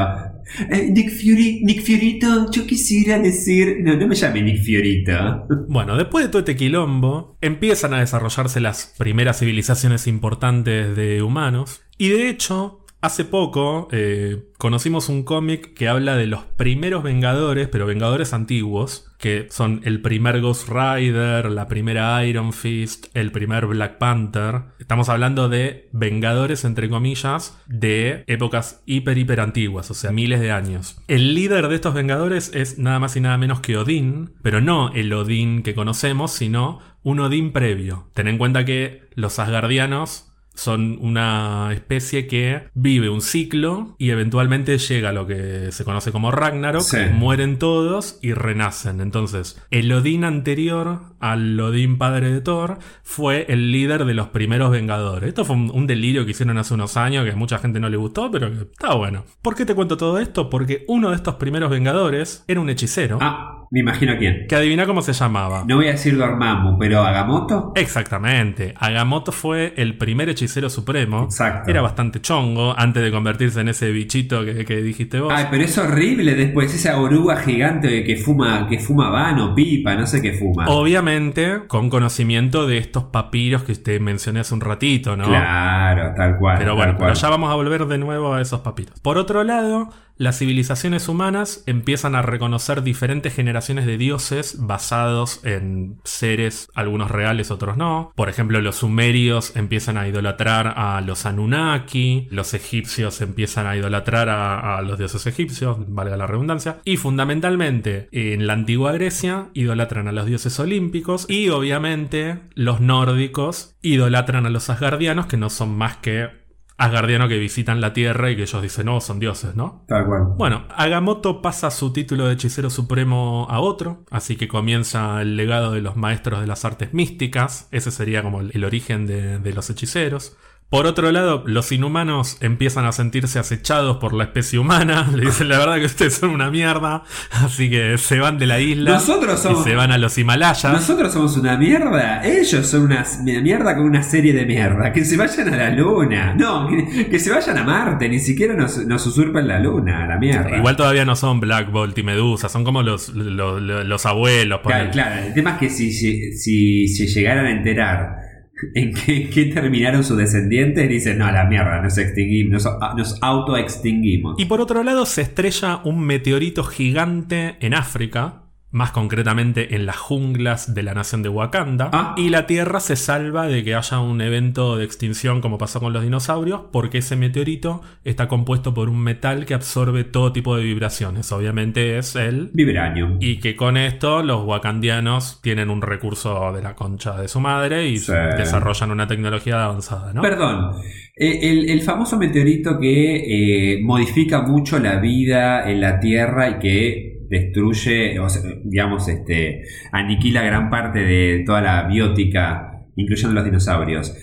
Eh, Nick Fury, Nick Fiorito, yo quisiera decir. No, no me llame Nick Fiorito. Bueno, después de todo este quilombo, empiezan a desarrollarse las primeras civilizaciones importantes de humanos. Y de hecho, hace poco eh, conocimos un cómic que habla de los primeros Vengadores, pero Vengadores antiguos, que son el primer Ghost Rider, la primera Iron Fist, el primer Black Panther. Estamos hablando de Vengadores, entre comillas, de épocas hiper, hiper antiguas, o sea, miles de años. El líder de estos Vengadores es nada más y nada menos que Odín, pero no el Odín que conocemos, sino un Odín previo. Ten en cuenta que los Asgardianos son una especie que vive un ciclo y eventualmente llega a lo que se conoce como Ragnarok, Sí. mueren todos y renacen. Entonces, el Odín anterior al Odín padre de Thor fue el líder de los primeros Vengadores. Esto fue un, un delirio que hicieron hace unos años que a mucha gente no le gustó, pero que está bueno. ¿Por qué te cuento todo esto? Porque uno de estos primeros Vengadores era un hechicero Ah, me imagino quién. que adivina cómo se llamaba. No voy a decir Dormammu, pero Agamotto. Exactamente. Agamotto fue el primer hechicero supremo. Exacto. Era bastante chongo antes de convertirse en ese bichito que, que dijiste vos. Ay, pero es horrible después esa oruga gigante que fuma, que fuma vano, pipa, no sé qué fuma. Obviamente con conocimiento de estos papiros que te mencioné hace un ratito, ¿no? Claro, tal cual. Pero bueno, cual. pero ya vamos a volver de nuevo a esos papiros. Por otro lado, las civilizaciones humanas empiezan a reconocer diferentes generaciones de dioses basados en seres, algunos reales, otros no. Por ejemplo, los sumerios empiezan a idolatrar a los Anunnaki, los egipcios empiezan a idolatrar a, los dioses egipcios, valga la redundancia, y fundamentalmente en la antigua Grecia idolatran a los dioses olímpicos y obviamente los nórdicos idolatran a los asgardianos que no son más que asgardianos que visitan la Tierra y que ellos dicen, no, son dioses, ¿no? Tal cual. Bueno, Agamotto pasa su título de hechicero supremo a otro, así que comienza el legado de los maestros de las artes místicas, ese sería como el, el origen de, de los hechiceros. Por otro lado, los inhumanos empiezan a sentirse acechados por la especie humana. Le dicen la verdad que ustedes son una mierda. Así que se van de la isla. Nosotros somos- Y se van a los Himalayas. Nosotros somos una mierda, ellos son una mierda con una serie de mierda. Que se vayan a la luna. No, que, que se vayan a Marte, ni siquiera nos, nos usurpen la luna, la mierda. Igual todavía no son Black Bolt y Medusa. Son como los, los, los- los abuelos. Claro, ponele. claro, el tema es que si, si, si se llegaran a enterar en qué, terminaron sus descendientes, dicen, no, la mierda, nos extinguimos, nos, nos autoextinguimos. Y por otro lado se estrella un meteorito gigante en África, más concretamente en las junglas de la nación de Wakanda, Ah. y la Tierra se salva de que haya un evento de extinción como pasó con los dinosaurios, porque ese meteorito está compuesto por un metal que absorbe todo tipo de vibraciones, obviamente es el... Vibranium. Y que con esto los wakandianos tienen un recurso de la concha de su madre y Sí. desarrollan una tecnología avanzada, ¿no? Perdón, eh, el, el famoso meteorito que eh, modifica mucho la vida en la Tierra y que destruye, o sea, digamos, este, aniquila gran parte de toda la biótica, incluyendo los dinosaurios.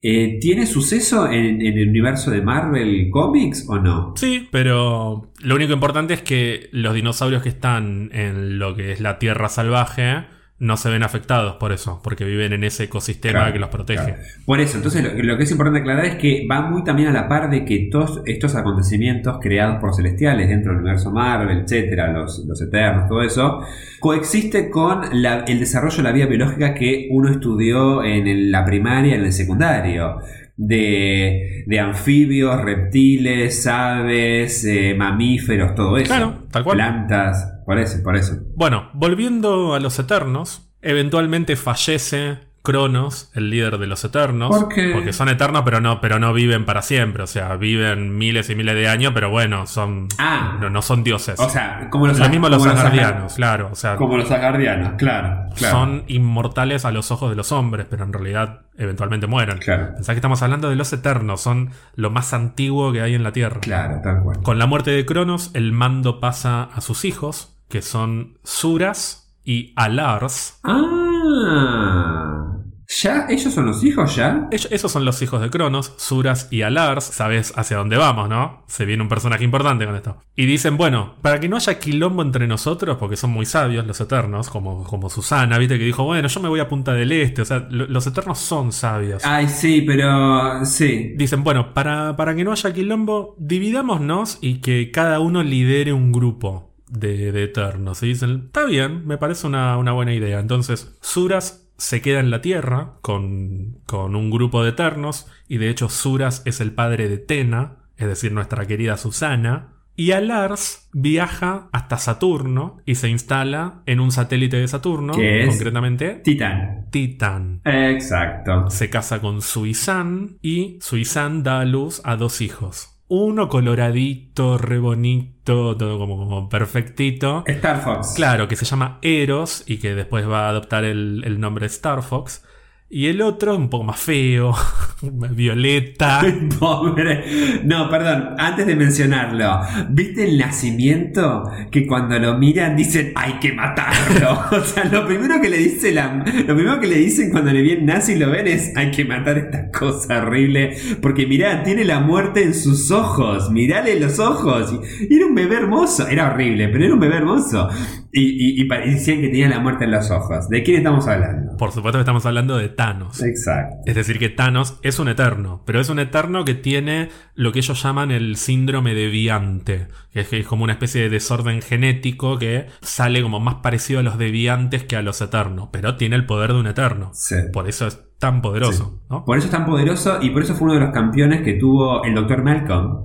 Eh, ¿Tiene suceso en, en el universo de Marvel Comics o no? Sí, pero lo único importante es que los dinosaurios que están en lo que es la tierra salvaje no se ven afectados por eso, porque viven en ese ecosistema Claro, que los protege. claro. Por eso, entonces lo, lo que es importante aclarar es que va muy también a la par de que todos estos acontecimientos creados por celestiales dentro del universo Marvel, etcétera, los, los eternos, todo eso, coexiste con la- el desarrollo de la vida biológica que uno estudió en el- la primaria y en el secundario. De, de anfibios, reptiles, aves, eh, mamíferos, todo eso. Claro, tal cual. Plantas, por eso. Bueno, volviendo a los Eternos, eventualmente fallece Cronos, el líder de los Eternos. ¿Por qué? Porque son eternos, pero no, pero no viven para siempre. O sea, viven miles y miles de años, pero bueno, son. Ah. no, no son dioses. O sea, como los lo mismo los como asgardianos, claro. O sea, Como los asgardianos, claro. claro. son inmortales a los ojos de los hombres, pero en realidad eventualmente mueren. Claro. Pensá que estamos hablando de los eternos, son lo más antiguo que hay en la Tierra. Claro, tal cual. Con la muerte de Cronos, el mando pasa a sus hijos, que son Suras y Alars. Ah. ¿Ya? ¿Ellos son los hijos ya? Ellos- esos son los hijos de Cronos, Suras y Alars. Sabes hacia dónde vamos, ¿no? Se viene un personaje importante con esto. Y dicen, bueno, para que no haya quilombo entre nosotros, porque son muy sabios los eternos, como, como Susana, viste, que dijo, bueno, yo me voy a Punta del Este. O sea, lo- los eternos son sabios. Ay, sí, pero. Sí. Dicen, bueno, para, para que no haya quilombo, dividámonos y que cada uno lidere un grupo de, de eternos. Y dicen, está bien, me parece una, una buena idea. Entonces, Suras se queda en la Tierra con, con un grupo de eternos. Y de hecho, Suras es el padre de Tena, es decir, nuestra querida Susana. Y Alars viaja hasta Saturno y se instala en un satélite de Saturno, ¿Qué es? concretamente Titán. Titán. Exacto. Se casa con Suizan y Suizan da a luz a dos hijos. Uno coloradito, re bonito, todo como, como perfectito. Star Fox. Claro, que se llama Eros y que después va a adoptar el, el nombre Star Fox. Y el otro, un poco más feo, violeta. Pobre. No, perdón, antes de mencionarlo, ¿viste el nacimiento? Que cuando lo miran dicen hay que matarlo. O sea, lo primero que le dice la, lo primero que le dicen cuando le viene nazi y lo ven es hay que matar esta cosa horrible. Porque mirá, tiene la muerte en sus ojos. Mirale los ojos. Y, era un bebé hermoso. Era horrible, pero era un bebé hermoso. Y, y, y y decían que tenía la muerte en los ojos. ¿De quién estamos hablando? Por supuesto que estamos hablando de Thanos. Exacto. Es decir, que Thanos es un eterno, pero es un eterno que tiene lo que ellos llaman el síndrome deviante, que es, que es como una especie de desorden genético que sale como más parecido a los deviantes que a los eternos, pero tiene el poder de un eterno. Sí. Por eso es tan poderoso, ¿no? Por eso es tan poderoso y por eso fue uno de los campeones que tuvo el Dr. Malcolm.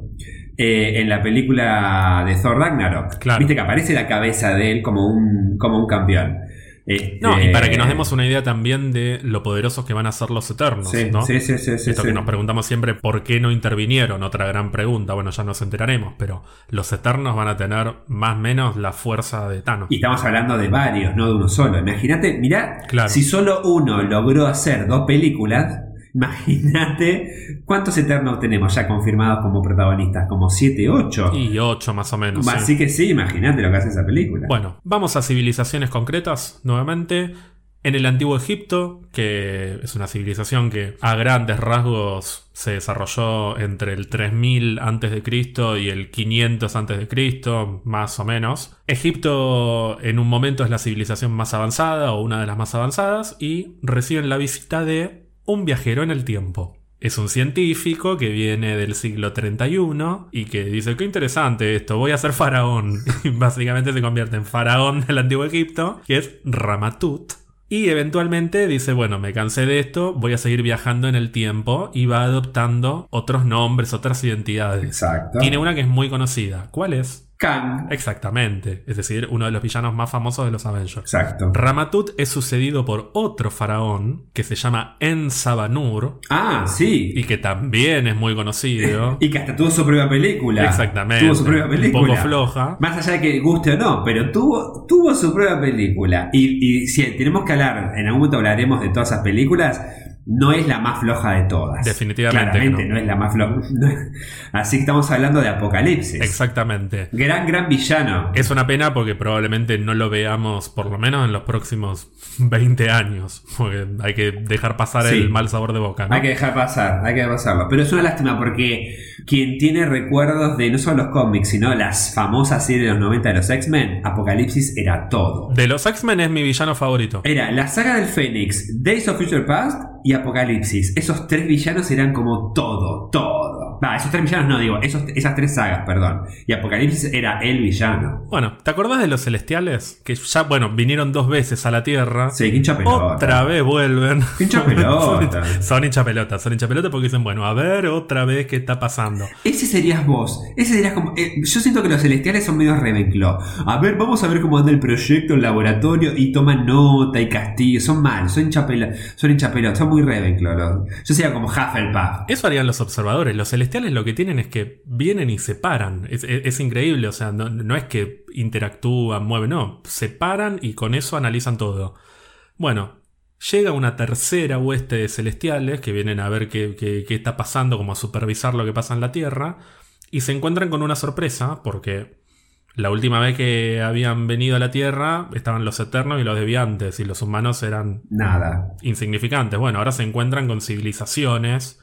eh, en la película de Thor Ragnarok. Claro. Viste que aparece la cabeza de él como un, como un campeón. Este, No, y para que nos demos una idea también de lo poderosos que van a ser los Eternos, Sí, ¿no? sí, sí, sí, Esto sí. que nos preguntamos siempre, ¿por qué no intervinieron? Otra gran pregunta. Bueno, ya nos enteraremos, pero los Eternos van a tener más o menos la fuerza de Thanos. Y estamos hablando de varios, no de uno solo. Imagínate, mirá, Claro. si solo uno logró hacer dos películas, imagínate cuántos Eternos tenemos ya confirmados como protagonistas, como 7, 8. Y ocho más o menos. sí. Así que sí, imagínate lo que hace esa película. Bueno, vamos a civilizaciones concretas nuevamente. En el antiguo Egipto, que es una civilización que a grandes rasgos se desarrolló entre el 3000 a.C. y el 500 a.C., más o menos. Egipto en un momento es la civilización más avanzada o una de las más avanzadas y reciben la visita de un viajero en el tiempo. Es un científico que viene del siglo 31 y que dice, qué interesante esto, voy a ser faraón. Y básicamente se convierte en faraón del antiguo Egipto, que es Ramatut. Y eventualmente dice, bueno, me cansé de esto, voy a seguir viajando en el tiempo y va adoptando otros nombres, otras identidades. Exacto. Tiene una que es muy conocida. ¿Cuál es? Kang. Exactamente. Es decir, uno de los villanos más famosos de los Avengers. Exacto. Ramatut es sucedido por otro faraón que se llama Ensabanur Ah, sí. y que también es muy conocido. Y que hasta tuvo su propia película. Exactamente. Tuvo su propia película. Un poco floja. Más allá de que guste o no, pero tuvo, tuvo su propia película. Y, y si tenemos que hablar, en algún momento hablaremos de todas esas películas, no es la más floja de todas. Definitivamente Claramente no. no. es la más floja. Así que estamos hablando de Apocalipsis. Exactamente. Gran, gran villano. Es una pena porque probablemente no lo veamos por lo menos en los próximos 20 años. Porque hay que dejar pasar Sí. el mal sabor de boca. ¿no? Hay que dejar pasar, hay que pasarlo. Pero es una lástima porque quien tiene recuerdos de no solo los cómics, sino las famosas series de los 90 de los X-Men, Apocalipsis era todo. De los X-Men es mi villano favorito. Era la saga del Fénix, Days of Future Past y Apocalipsis. Esos tres villanos eran como todo, todo. Va, esos tres villanos no digo, esos, esas tres sagas, perdón. Y Apocalipsis era el villano. Bueno, ¿te acordás de los celestiales? Que ya, bueno, vinieron dos veces a la Tierra. Sí, hincha pelota. Otra vez vuelven. Hincha pelota. son, hincha pelota, son hincha pelota porque dicen, bueno, a ver otra vez qué está pasando. Ese serías vos. Ese serías como. eh, yo siento que los celestiales son medio Ravenclaw. A ver, vamos a ver cómo anda el proyecto, el laboratorio, y toman nota y castigo. Son malos, son hinchapelota, son hinchapelota, son muy Ravenclaw. Yo sería como Hufflepuff. Eso harían los observadores. Los celestiales lo que tienen es que vienen y se paran. Es, increíble, o sea, no, no es que interactúan, mueven, no. Se paran y con eso analizan todo. Bueno, llega una tercera hueste de celestiales que vienen a ver qué- qué está pasando, como a supervisar lo que pasa en la Tierra. Y se encuentran con una sorpresa porque la última vez que habían venido a la Tierra estaban los eternos y los deviantes y los humanos eran Nada. insignificantes. Bueno, ahora se encuentran con civilizaciones.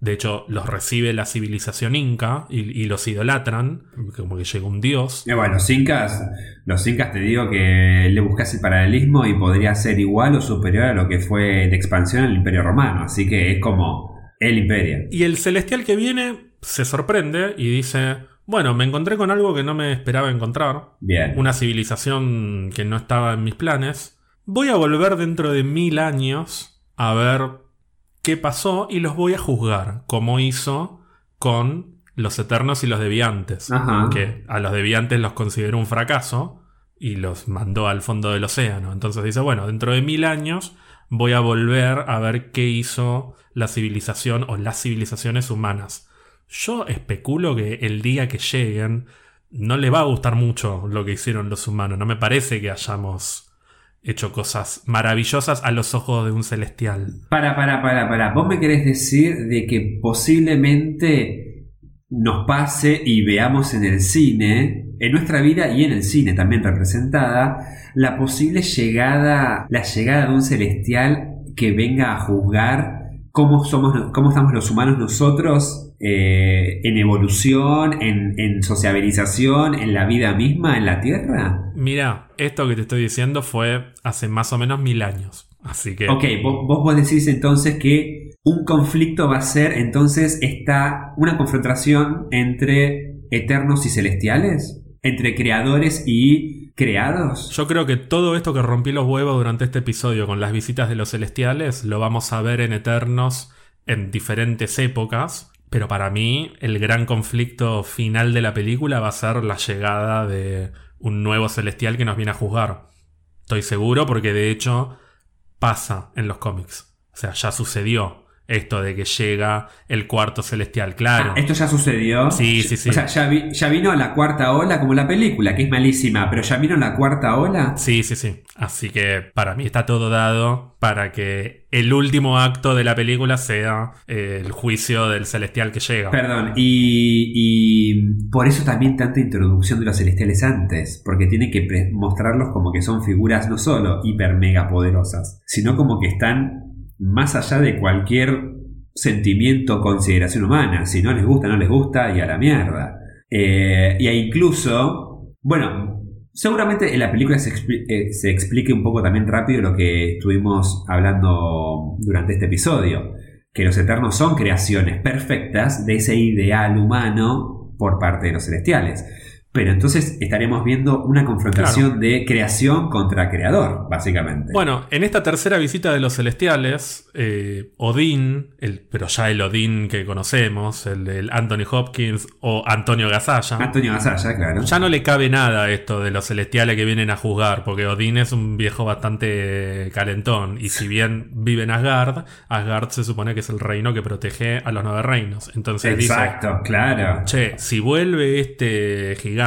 De hecho, los recibe la civilización inca y, y los idolatran, como que llega un dios. Eh, bueno, los incas, los incas te digo que le buscas el paralelismo y podría ser igual o superior a lo que fue de expansión el Imperio Romano. Así que es como el imperio. Y el celestial que viene se sorprende y dice, bueno, me encontré con algo que no me esperaba encontrar. Bien. Una civilización que no estaba en mis planes. Voy a volver dentro de mil años a ver qué pasó y los voy a juzgar, como hizo con los eternos y los deviantes. Ajá. que a los deviantes los consideró un fracaso y los mandó al fondo del océano. Entonces dice, bueno, dentro de mil años voy a volver a ver qué hizo la civilización o las civilizaciones humanas. Yo especulo que el día que lleguen no le va a gustar mucho lo que hicieron los humanos. No me parece que hayamos hecho cosas maravillosas a los ojos de un celestial. Para, para, para, para. ¿Vos me querés decir de que posiblemente nos pase y veamos en el cine, en nuestra vida y en el cine también representada, la posible llegada, la llegada de un celestial que venga a juzgar cómo somos, cómo estamos los humanos nosotros eh, en evolución, en, en sociabilización, en la vida misma, en la Tierra? Mira, esto que te estoy diciendo fue hace más o menos mil años. Así que... Ok, vos, vos vos decís entonces que un conflicto va a ser entonces esta una confrontación entre eternos y celestiales, entre creadores y creados. Yo creo que todo esto que rompí los huevos durante este episodio con las visitas de los celestiales lo vamos a ver en Eternos en diferentes épocas. Pero para mí, el gran conflicto final de la película va a ser la llegada de un nuevo celestial que nos viene a juzgar. Estoy seguro porque de hecho pasa en los cómics. O sea, ya sucedió esto de que llega el cuarto celestial, claro. Ah, esto ya sucedió. Sí, sí, sí. O sea, ya, vi- ya vino la cuarta ola como la película, que es malísima, pero ya vino la cuarta ola. Sí, sí, sí. Así que para mí está todo dado para que el último acto de la película sea eh, el juicio del celestial que llega. Perdón, y, y por eso también tanta introducción de los celestiales antes, porque tiene que mostrarlos como que son figuras no solo hiper mega poderosas, sino como que están más allá de cualquier sentimiento o consideración humana. Si no les gusta, no les gusta y a la mierda. Eh, y incluso, bueno, seguramente en la película se, eh, se explique un poco también rápido lo que estuvimos hablando durante este episodio que los eternos son creaciones perfectas de ese ideal humano por parte de los celestiales. Pero entonces estaremos viendo una confrontación de creación contra creador, básicamente. Bueno, en esta tercera visita de los celestiales, eh, Odín, el, pero ya el Odín que conocemos, el del Anthony Hopkins o Antonio Gasalla, Antonio Gasalla, claro. ya no le cabe nada a esto de los celestiales que vienen a juzgar, porque Odín es un viejo bastante calentón, y si bien vive en Asgard, Asgard se supone que es el reino que protege a los nueve reinos. Entonces dice, Exacto, claro. che, si vuelve este gigante,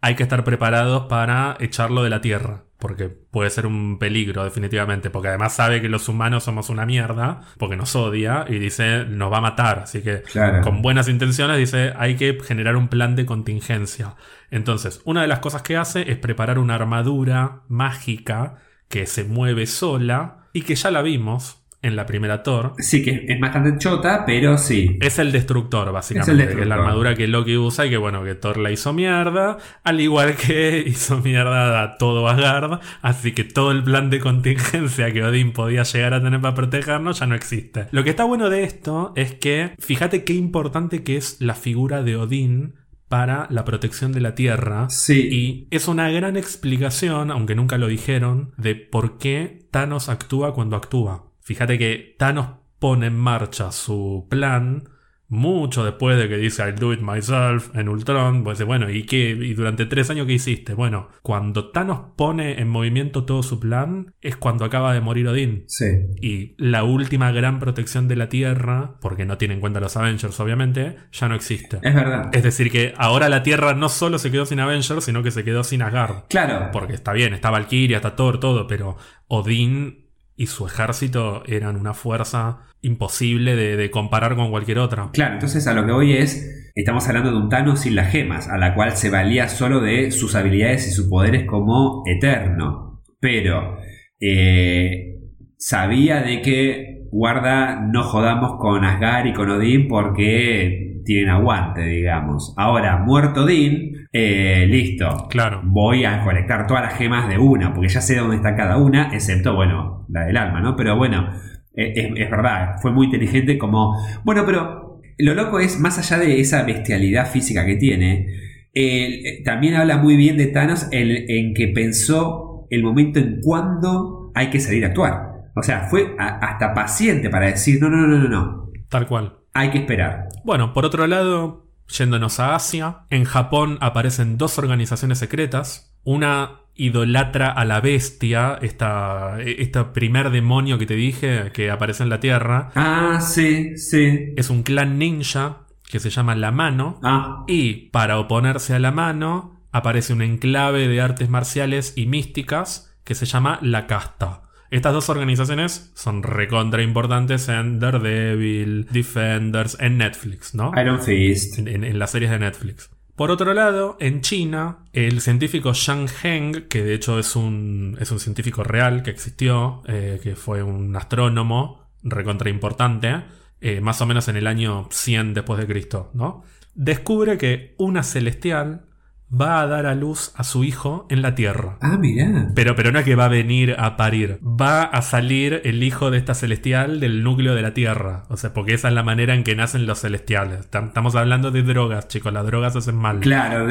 hay que estar preparados para echarlo de la tierra. Porque puede ser un peligro, definitivamente. Porque además sabe que los humanos somos una mierda. Porque nos odia. Y dice, nos va a matar. Así que, Claro. con buenas intenciones, dice, hay que generar un plan de contingencia. Entonces, una de las cosas que hace es preparar una armadura mágica que se mueve sola. Y que ya la vimos en la primera Thor. Sí, que es bastante chota, pero sí. Es el destructor, básicamente. Es el Que es la armadura que Loki usa y que, bueno, que Thor la hizo mierda. Al igual que hizo mierda a todo Asgard. Así que todo el plan de contingencia que Odín podía llegar a tener para protegernos ya no existe. Lo que está bueno de esto es que, fíjate qué importante que es la figura de Odín para la protección de la Tierra. Sí. Y es una gran explicación, aunque nunca lo dijeron, de por qué Thanos actúa cuando actúa. Fíjate que Thanos pone en marcha su plan mucho después de que dice I'll do it myself en Ultron. Pues bueno, ¿y qué? ¿Y durante tres años qué hiciste? Bueno, cuando Thanos pone en movimiento todo su plan, es cuando acaba de morir Odín. Sí. Y la última gran protección de la Tierra, porque no tiene en cuenta los Avengers, obviamente, ya no existe. Es verdad. Es decir, que ahora la Tierra no solo se quedó sin Avengers, sino que se quedó sin Asgard. Claro. Porque está bien, está Valkyria, está Thor, todo, pero Odín y su ejército eran una fuerza imposible de, comparar con cualquier otra. Claro, entonces a lo que voy es, estamos hablando de un Thanos sin las gemas, a la cual se valía solo de sus habilidades y sus poderes como eterno. Pero eh, sabía de que, guarda, no jodamos con Asgard y con Odín porque tienen aguante, digamos. Ahora, muerto Odín, eh, listo. Claro. Voy a conectar todas las gemas de una, porque ya sé dónde está cada una, excepto, bueno, la del alma, ¿no? Pero bueno, eh, es, es verdad, fue muy inteligente como, bueno, pero lo loco es, más allá de esa bestialidad física que tiene, eh, también habla muy bien de Thanos en, en que pensó el momento en cuando hay que salir a actuar. O sea, fue a- hasta paciente para decir, no, no, no, no, no, Tal cual. hay que esperar. Bueno, por otro lado, yéndonos a Asia, en Japón aparecen dos organizaciones secretas. Una idolatra a la bestia, esta, este primer demonio que te dije que aparece en la Tierra. Ah, sí, sí. Es un clan ninja que se llama La Mano. Ah, Y para oponerse a la mano, aparece un enclave de artes marciales y místicas que se llama La Casta. Estas dos organizaciones son recontra importantes en Daredevil, Defenders, en Netflix, ¿no? Iron Fist. En, en- en las series de Netflix. Por otro lado, en China, el científico Zhang Heng, que de hecho es un, es un científico real que existió, eh, que fue un astrónomo recontra importante, eh, más o menos en el año 100 después de Cristo, ¿no? Descubre que una celestial va a dar a luz a su hijo en la Tierra. Ah, mirá. Pero, pero no es que va a venir a parir. Va a salir el hijo de esta celestial del núcleo de la Tierra. O sea, porque esa es la manera en que nacen los celestiales. Tam- Estamos hablando de drogas, chicos. Las drogas hacen mal. Claro,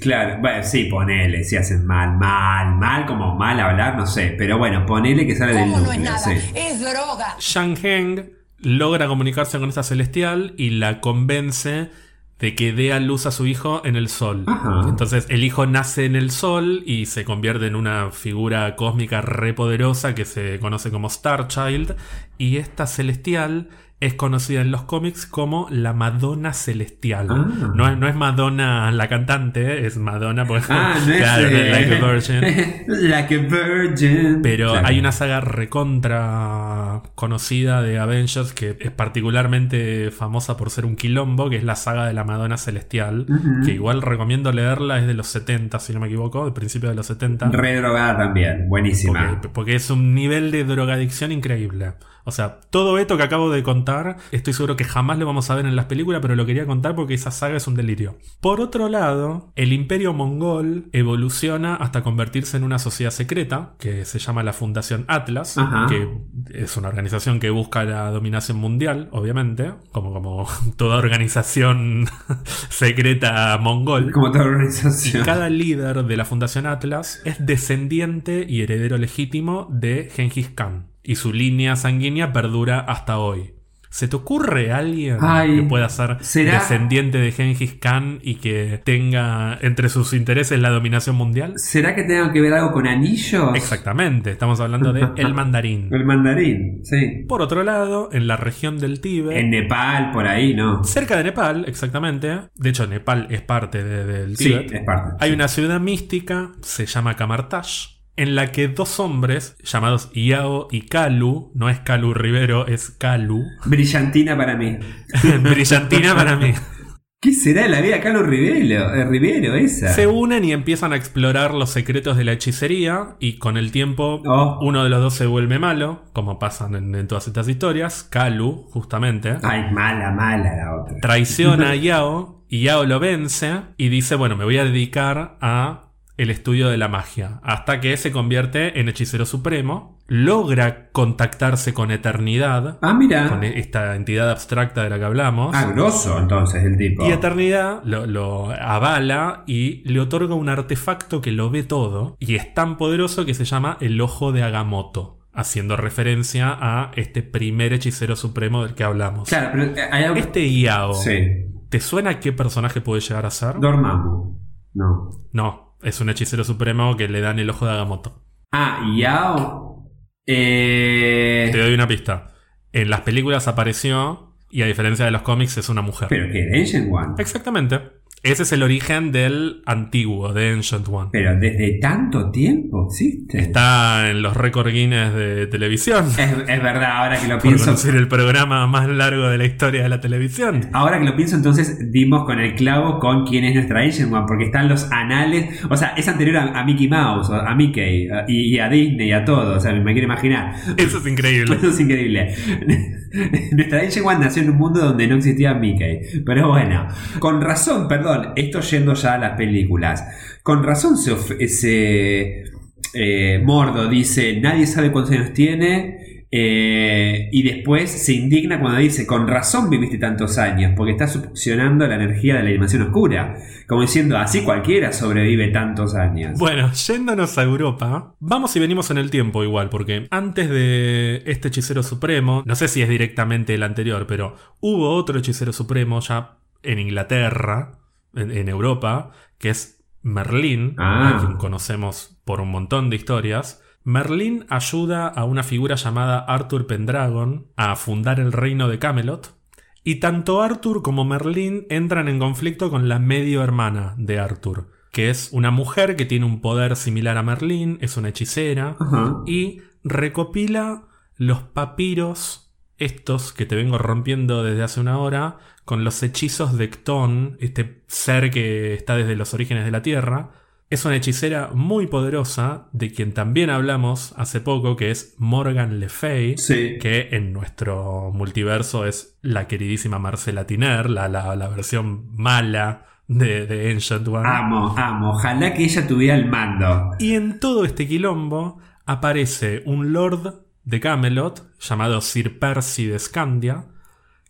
claro. Bueno, sí, ponele, si hacen mal, mal, mal, como mal hablar, no sé. Pero bueno, ponele que sale del ¿Cómo no es núcleo, nada? sí. Es droga. Shang Heng logra comunicarse con esta celestial y la convence de que dé a luz a su hijo en el sol. Ajá. Entonces el hijo nace en el sol y se convierte en una figura cósmica repoderosa que se conoce como Star Child. Y esta celestial es conocida en los cómics como la Madonna Celestial. Ah. No, es, no es Madonna la cantante, es Madonna porque Ah, no es, claro, eh, like a virgin. like a virgin. Pero Claro. hay una saga recontra conocida de Avengers que es particularmente famosa por ser un quilombo, que es la saga de la Madonna Celestial, que igual recomiendo leerla, es de los 70, si no me equivoco, de principio de los 70. Re drogada también, buenísima. Porque, porque es un nivel de drogadicción increíble. O sea, todo esto que acabo de contar, estoy seguro que jamás lo vamos a ver en las películas, pero lo quería contar porque esa saga es un delirio. Por otro lado, el imperio mongol evoluciona hasta convertirse en una sociedad secreta, que se llama la Fundación Atlas, Ajá. que es una organización que busca la dominación mundial, obviamente, como, como toda organización secreta mongol. Como toda Y organización. cada líder de la Fundación Atlas es descendiente y heredero legítimo de Genghis Khan. Y su línea sanguínea perdura hasta hoy. ¿Se te ocurre alguien Ay, que pueda ser ¿será? descendiente de Genghis Khan y que tenga entre sus intereses la dominación mundial? ¿Será que tenga que ver algo con anillos? Exactamente, estamos hablando de el mandarín. El mandarín, sí. Por otro lado, en la región del Tíbet, En Nepal, por ahí, ¿no? cerca de Nepal, exactamente. De hecho, Nepal es parte de- del Sí, Tíbet. es parte. Hay sí. una ciudad mística, se llama Kamartash, en la que dos hombres llamados Yao y Kalu, no es Kalu Rivero, es Kalu, Brillantina para mí. brillantina para mí, ¿Qué será la vida de Carlos Rivero, eh, Rivero esa? se unen y empiezan a explorar los secretos de la hechicería y con el tiempo Oh. uno de los dos se vuelve malo, como pasan en, en todas estas historias, Kalu, justamente. Ay, mala, mala la otra. traiciona a Yao y Yao lo vence y dice, bueno, me voy a dedicar a el estudio de la magia, hasta que se convierte en hechicero supremo, logra contactarse con Eternidad, Ah, mira. con esta entidad abstracta de la que hablamos, Ah, grosso entonces el tipo. y Eternidad lo, lo avala y le otorga un artefacto que lo ve todo, y es tan poderoso que se llama el Ojo de Agamotto, haciendo referencia a este primer hechicero supremo del que hablamos. Claro, pero eh, hay algo... Este Yao, Sí. ¿te suena qué personaje puede llegar a ser? Dormammu. No. No, es un hechicero supremo que le dan el ojo de Agamotto. Ah, Yao. Eh... Te doy una pista. En las películas apareció y a diferencia de los cómics es una mujer. Pero que de One. Exactamente. Ese es el origen del antiguo, de Ancient One. Pero desde tanto tiempo existe. Está en los récord Guinness de televisión. Es, es verdad, ahora que lo pienso. conocer el programa más largo de la historia de la televisión. Ahora que lo pienso, entonces dimos con el clavo con quién es nuestra Ancient One, porque están los anales. O sea, es anterior a, a Mickey Mouse, a Mickey, y a Disney, y a todo. O sea, me quiero imaginar. Eso es increíble. Eso es increíble. Nuestra Ancient One nació en un mundo donde no existía Mickey. Pero bueno, con razón, perdón, esto yendo ya a las películas. Con razón se, se eh, Mordo dice, nadie sabe cuántos años tiene. eh, y después se indigna cuando dice, con razón viviste tantos años, porque está succionando la energía de la dimensión oscura. Como diciendo, así cualquiera sobrevive tantos años. Bueno, yéndonos a Europa, vamos y venimos en el tiempo igual, porque antes de este hechicero supremo, no sé si es directamente el anterior, pero hubo otro hechicero supremo ya en Inglaterra, en, en Europa, que es Merlín, Ah. a quien conocemos por un montón de historias. Merlín ayuda a una figura llamada Arthur Pendragon a fundar el reino de Camelot. Y tanto Arthur como Merlín entran en conflicto con la medio hermana de Arthur, que es una mujer que tiene un poder similar a Merlín, es una hechicera, y recopila los papiros, estos que te vengo rompiendo desde hace una hora, con los hechizos de Ctón, este ser que está desde los orígenes de la Tierra. Es una hechicera muy poderosa, de quien también hablamos hace poco, que es Morgan Le Fay, Sí. que en nuestro multiverso es la queridísima Marcela Tiner, la, la- la versión mala de, de Ancient One. Amo, amo. Ojalá que ella tuviera el mando. Y en todo este quilombo aparece un lord de Camelot llamado Sir Percy de Scandia,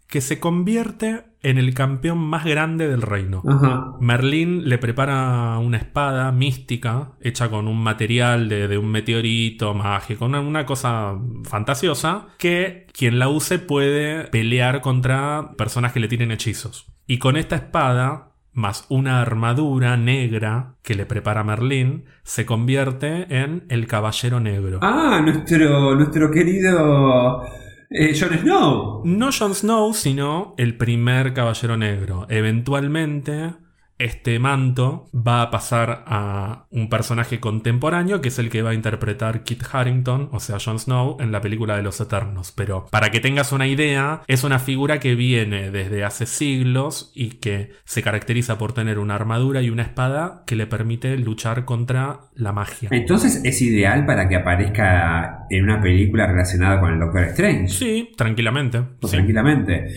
que se convierte en el campeón más grande del reino. Ajá. Merlín le prepara una espada mística hecha con un material de, de un meteorito mágico, una, una cosa fantasiosa, que quien la use puede pelear contra personas que le tienen hechizos. Y con esta espada, más una armadura negra que le prepara Merlín, se convierte en el Caballero Negro. Ah, nuestro, nuestro querido eh, Jon Snow. No Jon Snow, sino el primer Caballero Negro. Eventualmente, este manto va a pasar a un personaje contemporáneo que es el que va a interpretar Kit Harrington, o sea, Jon Snow, en la película de los Eternos. Pero para que tengas una idea, es una figura que viene desde hace siglos y que se caracteriza por tener una armadura y una espada que le permite luchar contra la magia. Entonces es ideal para que aparezca en una película relacionada con el Doctor Strange. Sí, tranquilamente. Pues Sí. tranquilamente.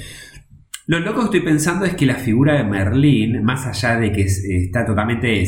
Lo loco que estoy pensando es que la figura de Merlín, más allá de que es- está totalmente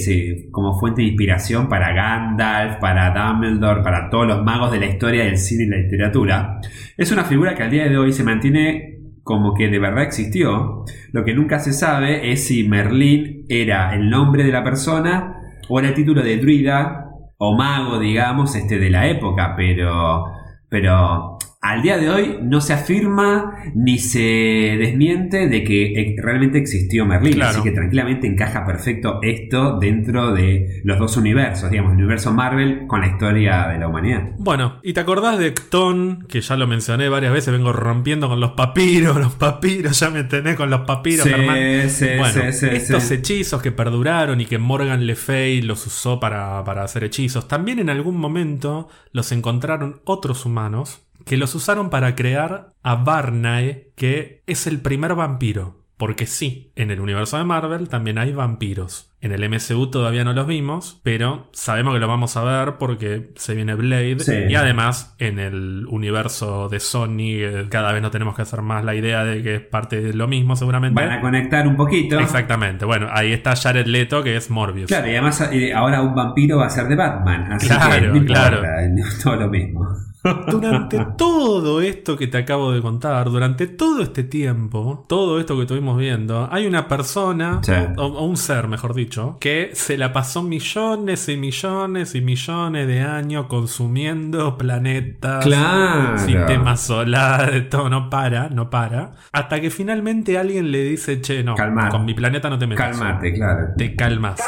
como fuente de inspiración para Gandalf, para Dumbledore, para todos los magos de la historia del cine y la literatura, es una figura que al día de hoy se mantiene como que de verdad existió. Lo que nunca se sabe es si Merlín era el nombre de la persona o era el título de druida o mago, digamos, este de la época, pero pero al día de hoy no se afirma ni se desmiente de que eh, realmente existió Merlín. Claro. Así que tranquilamente encaja perfecto esto dentro de los dos universos, digamos, el universo Marvel con la historia de la humanidad. Bueno, ¿y te acordás de Cton? Que ya lo mencioné varias veces, vengo rompiendo con los papiros, los papiros, ya me tenés con los papiros, Sí, Germán. sí, bueno, sí, sí, estos hechizos que perduraron y que Morgan Le Fay los usó para, para hacer hechizos, también en algún momento los encontraron otros humanos que los usaron para crear a Barnae, que es el primer vampiro. Porque sí, en el universo de Marvel también hay vampiros. En el MCU todavía no los vimos, pero sabemos que lo vamos a ver porque se viene Blade. Sí. Y además, en el universo de Sony, eh, cada vez no tenemos que hacer más la idea de que es parte de lo mismo, seguramente. Van a conectar un poquito. Exactamente. Bueno, ahí está Jared Leto, que es Morbius. Claro, y además eh, ahora un vampiro va a ser de Batman. Así Claro, que no importa, claro. todo lo mismo. Durante todo esto que te acabo de contar, durante todo este tiempo, todo esto que estuvimos viendo, hay una persona, Sí. o, o un ser, mejor dicho, que se la pasó millones y millones y millones de años consumiendo planetas, Claro. sistemas solares, todo no para, no para, hasta que finalmente alguien le dice, che, no, Calmate. con mi planeta no te metas. Cálmate, claro. Te calmas.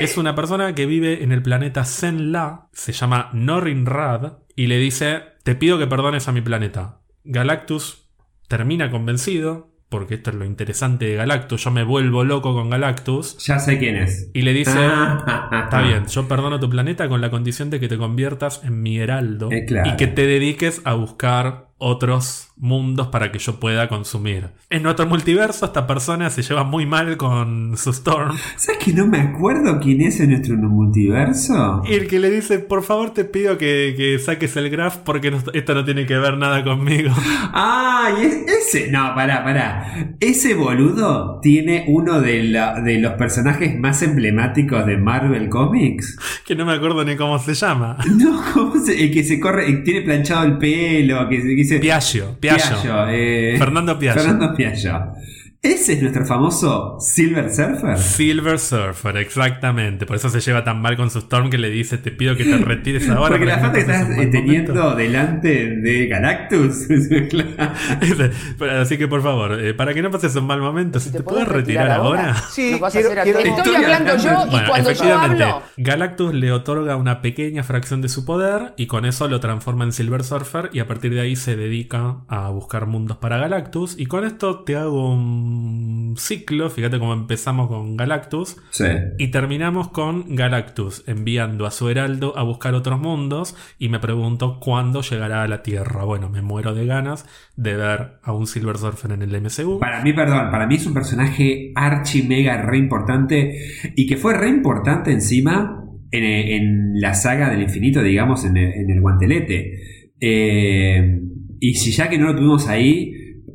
Es una persona que vive en el planeta Zenla, se llama Norin Rad, y le dice: Te pido que perdones a mi planeta. Galactus termina convencido, porque esto es lo interesante de Galactus. Yo me vuelvo loco con Galactus. Ya sé quién es. Y le dice: Está bien, yo perdono tu planeta con la condición de que te conviertas en mi heraldo Eh, claro. y que te dediques a buscar otros mundos para que yo pueda consumir. En nuestro multiverso, esta persona se lleva muy mal con su Storm. ¿Sabes que no me acuerdo quién es en nuestro multiverso? Y el que le dice, por favor te pido que, que saques el graph porque no- esto no tiene que ver nada conmigo. Ah, y es- ese. No, pará, pará. Ese boludo tiene uno de, la- de los personajes más emblemáticos de Marvel Comics. que no me acuerdo ni cómo se llama. No, ¿cómo se- el que se corre, el que tiene planchado el pelo, que, se- que dice. Piaggio, Piaggio. Piaggio, eh, Fernando Piaggio. Fernando Piaggio. Ese es nuestro famoso Silver Surfer. Silver Surfer, exactamente. Por eso se lleva tan mal con su Storm que le dice, te pido que te retires ahora. Porque la falta que estás eh, teniendo momento". delante de Galactus. Así que por favor, eh, para que no pases un mal momento, si te, puedes retirar ahora. Sí, Nos vas a quiero- hacer quiero-. Estoy Estoy hablando hablando- yo y Bueno, cuando yo efectivamente, hablo. Galactus le otorga una pequeña fracción de su poder y con eso lo transforma en Silver Surfer y a partir de ahí se dedica a buscar mundos para Galactus y con esto te hago un ciclo, fíjate cómo empezamos con Galactus Sí. y terminamos con Galactus enviando a su heraldo a buscar otros mundos y me pregunto cuándo llegará a la Tierra. Bueno, me muero de ganas de ver a un Silver Surfer en el MCU. Para mí, perdón, para mí es un personaje archi mega re importante y que fue re importante encima en, en la saga del infinito, digamos, en el, en el guantelete. Eh, y si ya que no lo tuvimos ahí,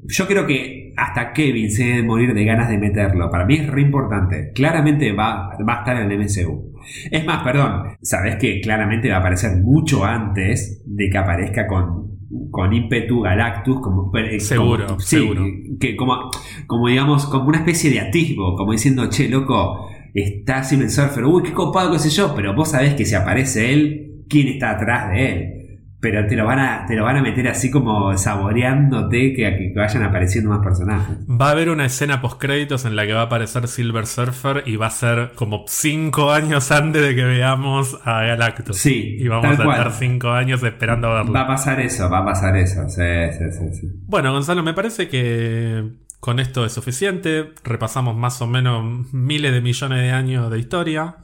yo creo que hasta Kevin se debe morir de ganas de meterlo. Para mí es re importante. Claramente va, va a estar en el MCU. Es más, perdón, sabes que claramente va a aparecer mucho antes de que aparezca con con ímpetu Galactus, como, eh, Seguro, como- sí, seguro. que como, como digamos, como una especie de atisbo, como diciendo, che, loco, está Silver Surfer, uy, qué copado, qué sé yo, pero vos sabés que si aparece él, ¿quién está atrás de él? Pero te lo van a, te lo van a meter así como saboreándote que, que vayan apareciendo más personajes. Va a haber una escena post créditos en la que va a aparecer Silver Surfer y va a ser como 5 años antes de que veamos a Galactus. Sí, Y vamos a cual. estar 5 años esperando a verlo. Va a pasar eso, va a pasar eso, sí, sí, sí. sí. Bueno, Gonzalo, me parece que con esto es suficiente. Repasamos más o menos miles de millones de años de historia.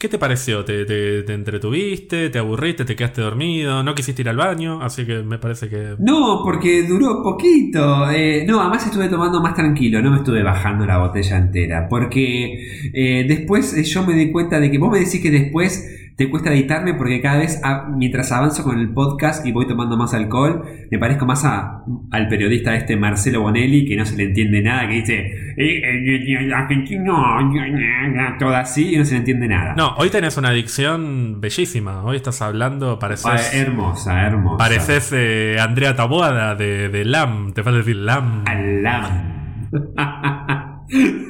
¿Qué te pareció? ¿Te, te, te entretuviste? ¿Te aburriste? ¿Te quedaste dormido? ¿No quisiste ir al baño? Así que me parece que... No, porque duró poquito. Eh, no, además estuve tomando más tranquilo, no me estuve bajando la botella entera. Porque eh, después eh, yo me di cuenta de que vos me decís que después te cuesta editarme porque cada vez, a- mientras avanzo con el podcast y voy tomando más alcohol, me parezco más a- al periodista este Marcelo Bonelli que no se le entiende nada, que dice, eh, eh, eh, argentino, todo así y no se le entiende nada. No, hoy tenés una adicción bellísima. Hoy estás hablando, Ah, pareces... hermosa, hermosa. Pareces eh, Andrea Taboada de, de LAM. Te falta decir LAM. Alam.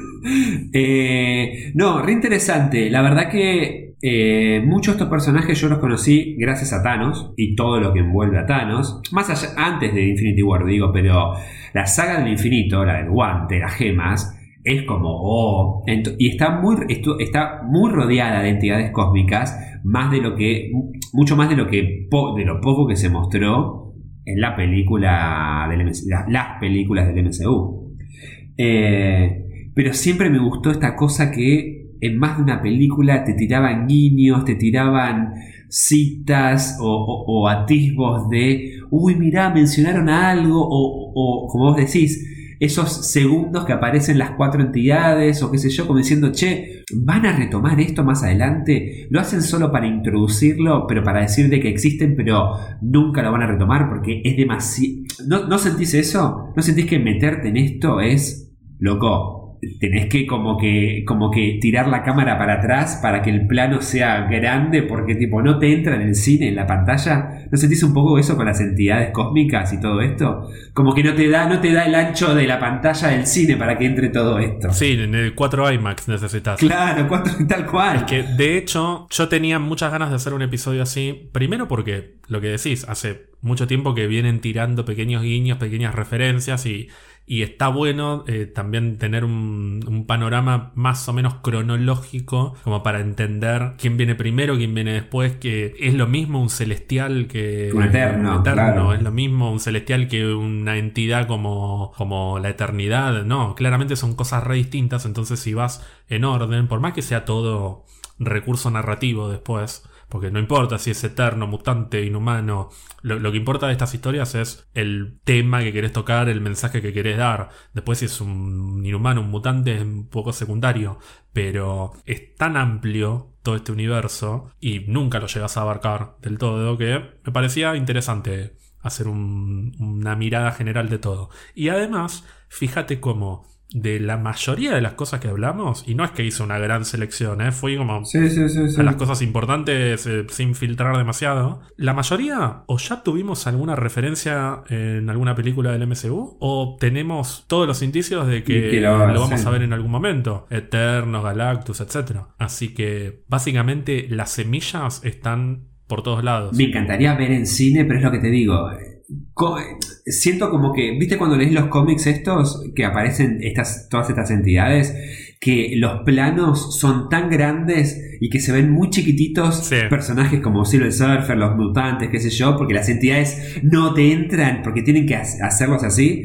Eh, no, re interesante. La verdad que eh, muchos de estos personajes yo los conocí gracias a Thanos y todo lo que envuelve a Thanos. Más allá, antes de Infinity War, digo, pero la saga del infinito, la del guante, las gemas, es como, oh, y está muy, está muy rodeada de entidades cósmicas, más de lo que, mucho más de lo que, de lo poco que se mostró en la película del las películas del MCU. Eh, pero siempre me gustó esta cosa que en más de una película te tiraban guiños, te tiraban citas o, atisbos de, uy, mirá, mencionaron algo, o, o como vos decís, esos segundos que aparecen las cuatro entidades, o qué sé yo, como diciendo, che, ¿van a retomar esto más adelante? Lo hacen solo para introducirlo, pero para decir de que existen, pero nunca lo van a retomar porque es demasiado... ¿No, ¿No sentís eso? ¿No sentís que meterte en esto es loco? Tenés que como que como que tirar la cámara para atrás para que el plano sea grande porque tipo no te entra en el cine, en la pantalla. ¿No sentís un poco eso con las entidades cósmicas y todo esto? Como que no te da no te da el ancho de la pantalla del cine para que entre todo esto. Sí, en el 4 IMAX necesitas. Claro, cuatro, tal cual. Es que de hecho yo tenía muchas ganas de hacer un episodio así. Primero porque lo que decís, hace mucho tiempo que vienen tirando pequeños guiños, pequeñas referencias y, y está bueno eh, también tener un, un panorama más o menos cronológico como para entender quién viene primero, quién viene después, que es lo mismo un celestial que Un eterno, un claro. es lo mismo un celestial que una entidad como, como la eternidad, no, claramente son cosas re distintas, entonces si vas en orden, por más que sea todo recurso narrativo después, porque no importa si es eterno, mutante, inhumano, lo, que importa de estas historias es el tema que querés tocar, el mensaje que querés dar. Después si es un inhumano, un mutante, es un poco secundario, pero es tan amplio todo este universo y nunca lo llegas a abarcar del todo que me parecía interesante hacer un- una mirada general de todo. Y además, fíjate cómo de la mayoría de las cosas que hablamos, y no es que hice una gran selección, ¿eh? fui como Sí, sí, sí, sí. a las cosas importantes eh, sin filtrar demasiado. La mayoría o ya tuvimos alguna referencia en alguna película del MCU o tenemos todos los indicios de que, lo, lo vamos a ver en algún momento. Eternos, Galactus, etc. Así que básicamente las semillas están por todos lados. Me encantaría ver en cine, pero es lo que te digo. Siento como que, ¿viste cuando lees los cómics estos que aparecen estas, todas estas entidades? Que los planos son tan grandes y que se ven muy chiquititos Sí. personajes como Silver Surfer, los mutantes, qué sé yo, porque las entidades no te entran porque tienen que ha- hacerlos así.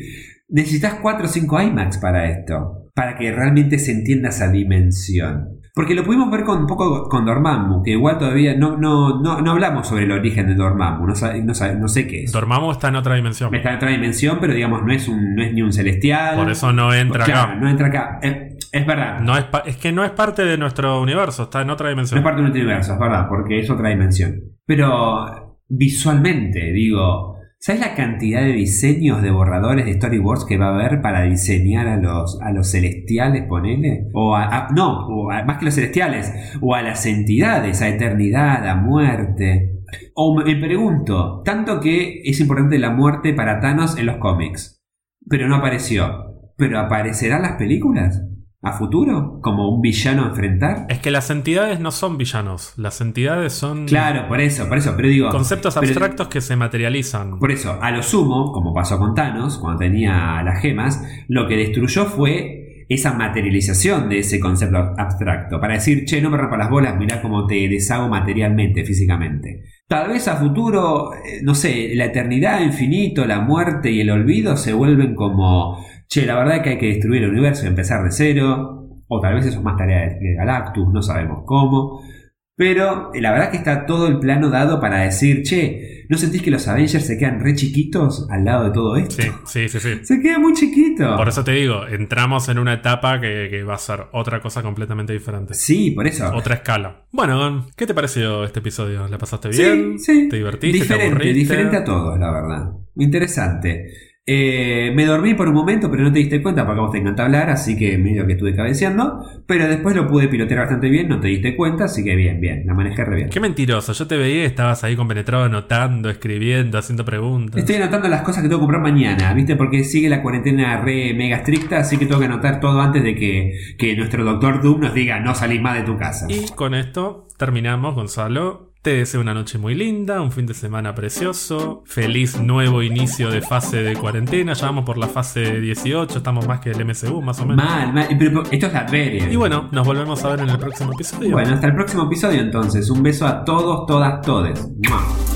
Necesitas 4 o 5 IMAX para esto, para que realmente se entienda esa dimensión. Porque lo pudimos ver con un poco con Dormammu, que igual todavía no, no, no, no hablamos sobre el origen de Dormammu, no, no, no sé qué es. Dormammu está en otra dimensión. Está en otra dimensión, pero digamos, no es, un, no es ni un celestial. Por eso no entra Claro, acá. no entra acá. Eh, es verdad. No es, es que no es parte de nuestro universo, está en otra No dimensión. es parte de un universo, es verdad, porque es otra dimensión. Pero visualmente, digo, ¿sabes la cantidad de diseños de borradores de storyboards que va a haber para diseñar a los, a los celestiales, ponele? O a, no, más que los celestiales, o a las entidades, a eternidad, a muerte. O me pregunto, tanto que es importante la muerte para Thanos en los cómics, pero no apareció. ¿Pero aparecerán las películas? ¿A futuro? ¿Como un villano a enfrentar? Es que las entidades no son villanos, las entidades son Claro, por eso, por eso, pero digo... conceptos pero- abstractos que se materializan. Por eso, a lo sumo, como pasó con Thanos, cuando tenía las gemas, lo que destruyó fue esa materialización de ese concepto abstracto. Para decir, che, no me rompa las bolas, mirá cómo te deshago materialmente, físicamente. Tal vez a futuro, eh, no sé, la eternidad, infinito, la muerte y el olvido se vuelven como, che, la verdad es que hay que destruir el universo y empezar de cero. O tal vez eso es más tarea de de Galactus, no sabemos cómo. Pero eh, la verdad que está todo el plano dado para decir, che, ¿no sentís que los Avengers se quedan re chiquitos al lado de todo esto? Sí, sí, sí, sí. Se queda muy chiquito. Por eso te digo, entramos en una etapa que, que va a ser otra cosa completamente diferente. Sí, por eso. Otra escala. Bueno, ¿qué te pareció este episodio? ¿La pasaste Sí, bien? sí. ¿Te divertiste? ¿Te Diferente, aburriste? diferente a todos, la verdad. Interesante. Eh, me dormí por un momento, pero no te diste cuenta porque vos te encanta hablar, así que medio que estuve cabeceando. Pero después lo pude pilotear bastante bien, no te diste cuenta, así que bien, bien, la manejé re bien. Qué mentiroso. Yo te veía y estabas ahí compenetrado anotando, escribiendo, haciendo preguntas. Estoy anotando las cosas que tengo que comprar mañana, ¿viste? Porque sigue la cuarentena re mega estricta, así que tengo que anotar todo antes de que, que nuestro doctor Doom nos diga no salís más de tu casa. Y con esto terminamos, Gonzalo. Te deseo una noche muy linda, un fin de semana precioso, feliz nuevo inicio de fase de cuarentena, ya vamos por la fase 18, estamos más que el MCU más o menos. Mal, mal. Pero esto es la feria. Y bueno, nos volvemos a ver en el próximo episodio. Bueno, hasta el próximo episodio entonces. Un beso a todos, todas, todes. ¡Mua!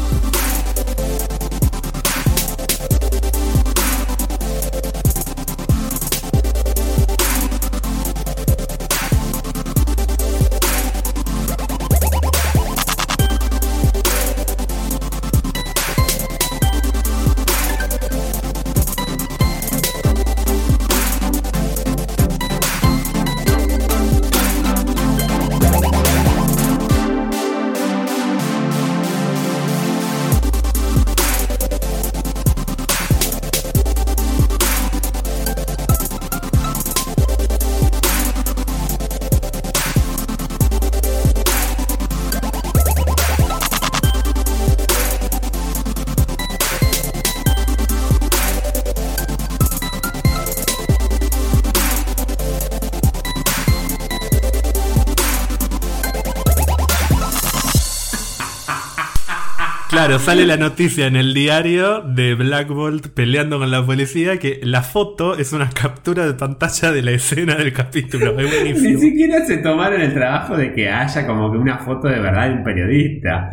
Sale la noticia en el diario de Black Bolt peleando con la policía que la foto es una captura de pantalla de la escena del capítulo. Es Ni siquiera se tomaron el trabajo de que haya como que una foto de verdad de un periodista.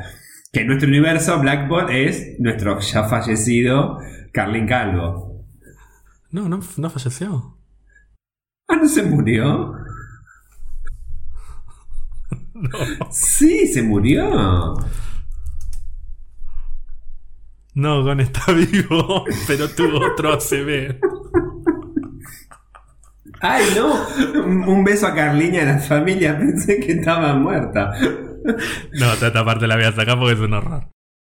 Que en nuestro universo Black Bolt es nuestro ya fallecido Carlin Calvo. No, no, no falleció. Ah, ¿no se murió? Sí, se murió. No, Gon está vivo, pero tuvo otro ACV. Ay, no. Un un beso a Carliña y a la familia. Pensé que estaba muerta. No, esta parte la voy a sacar porque es un horror.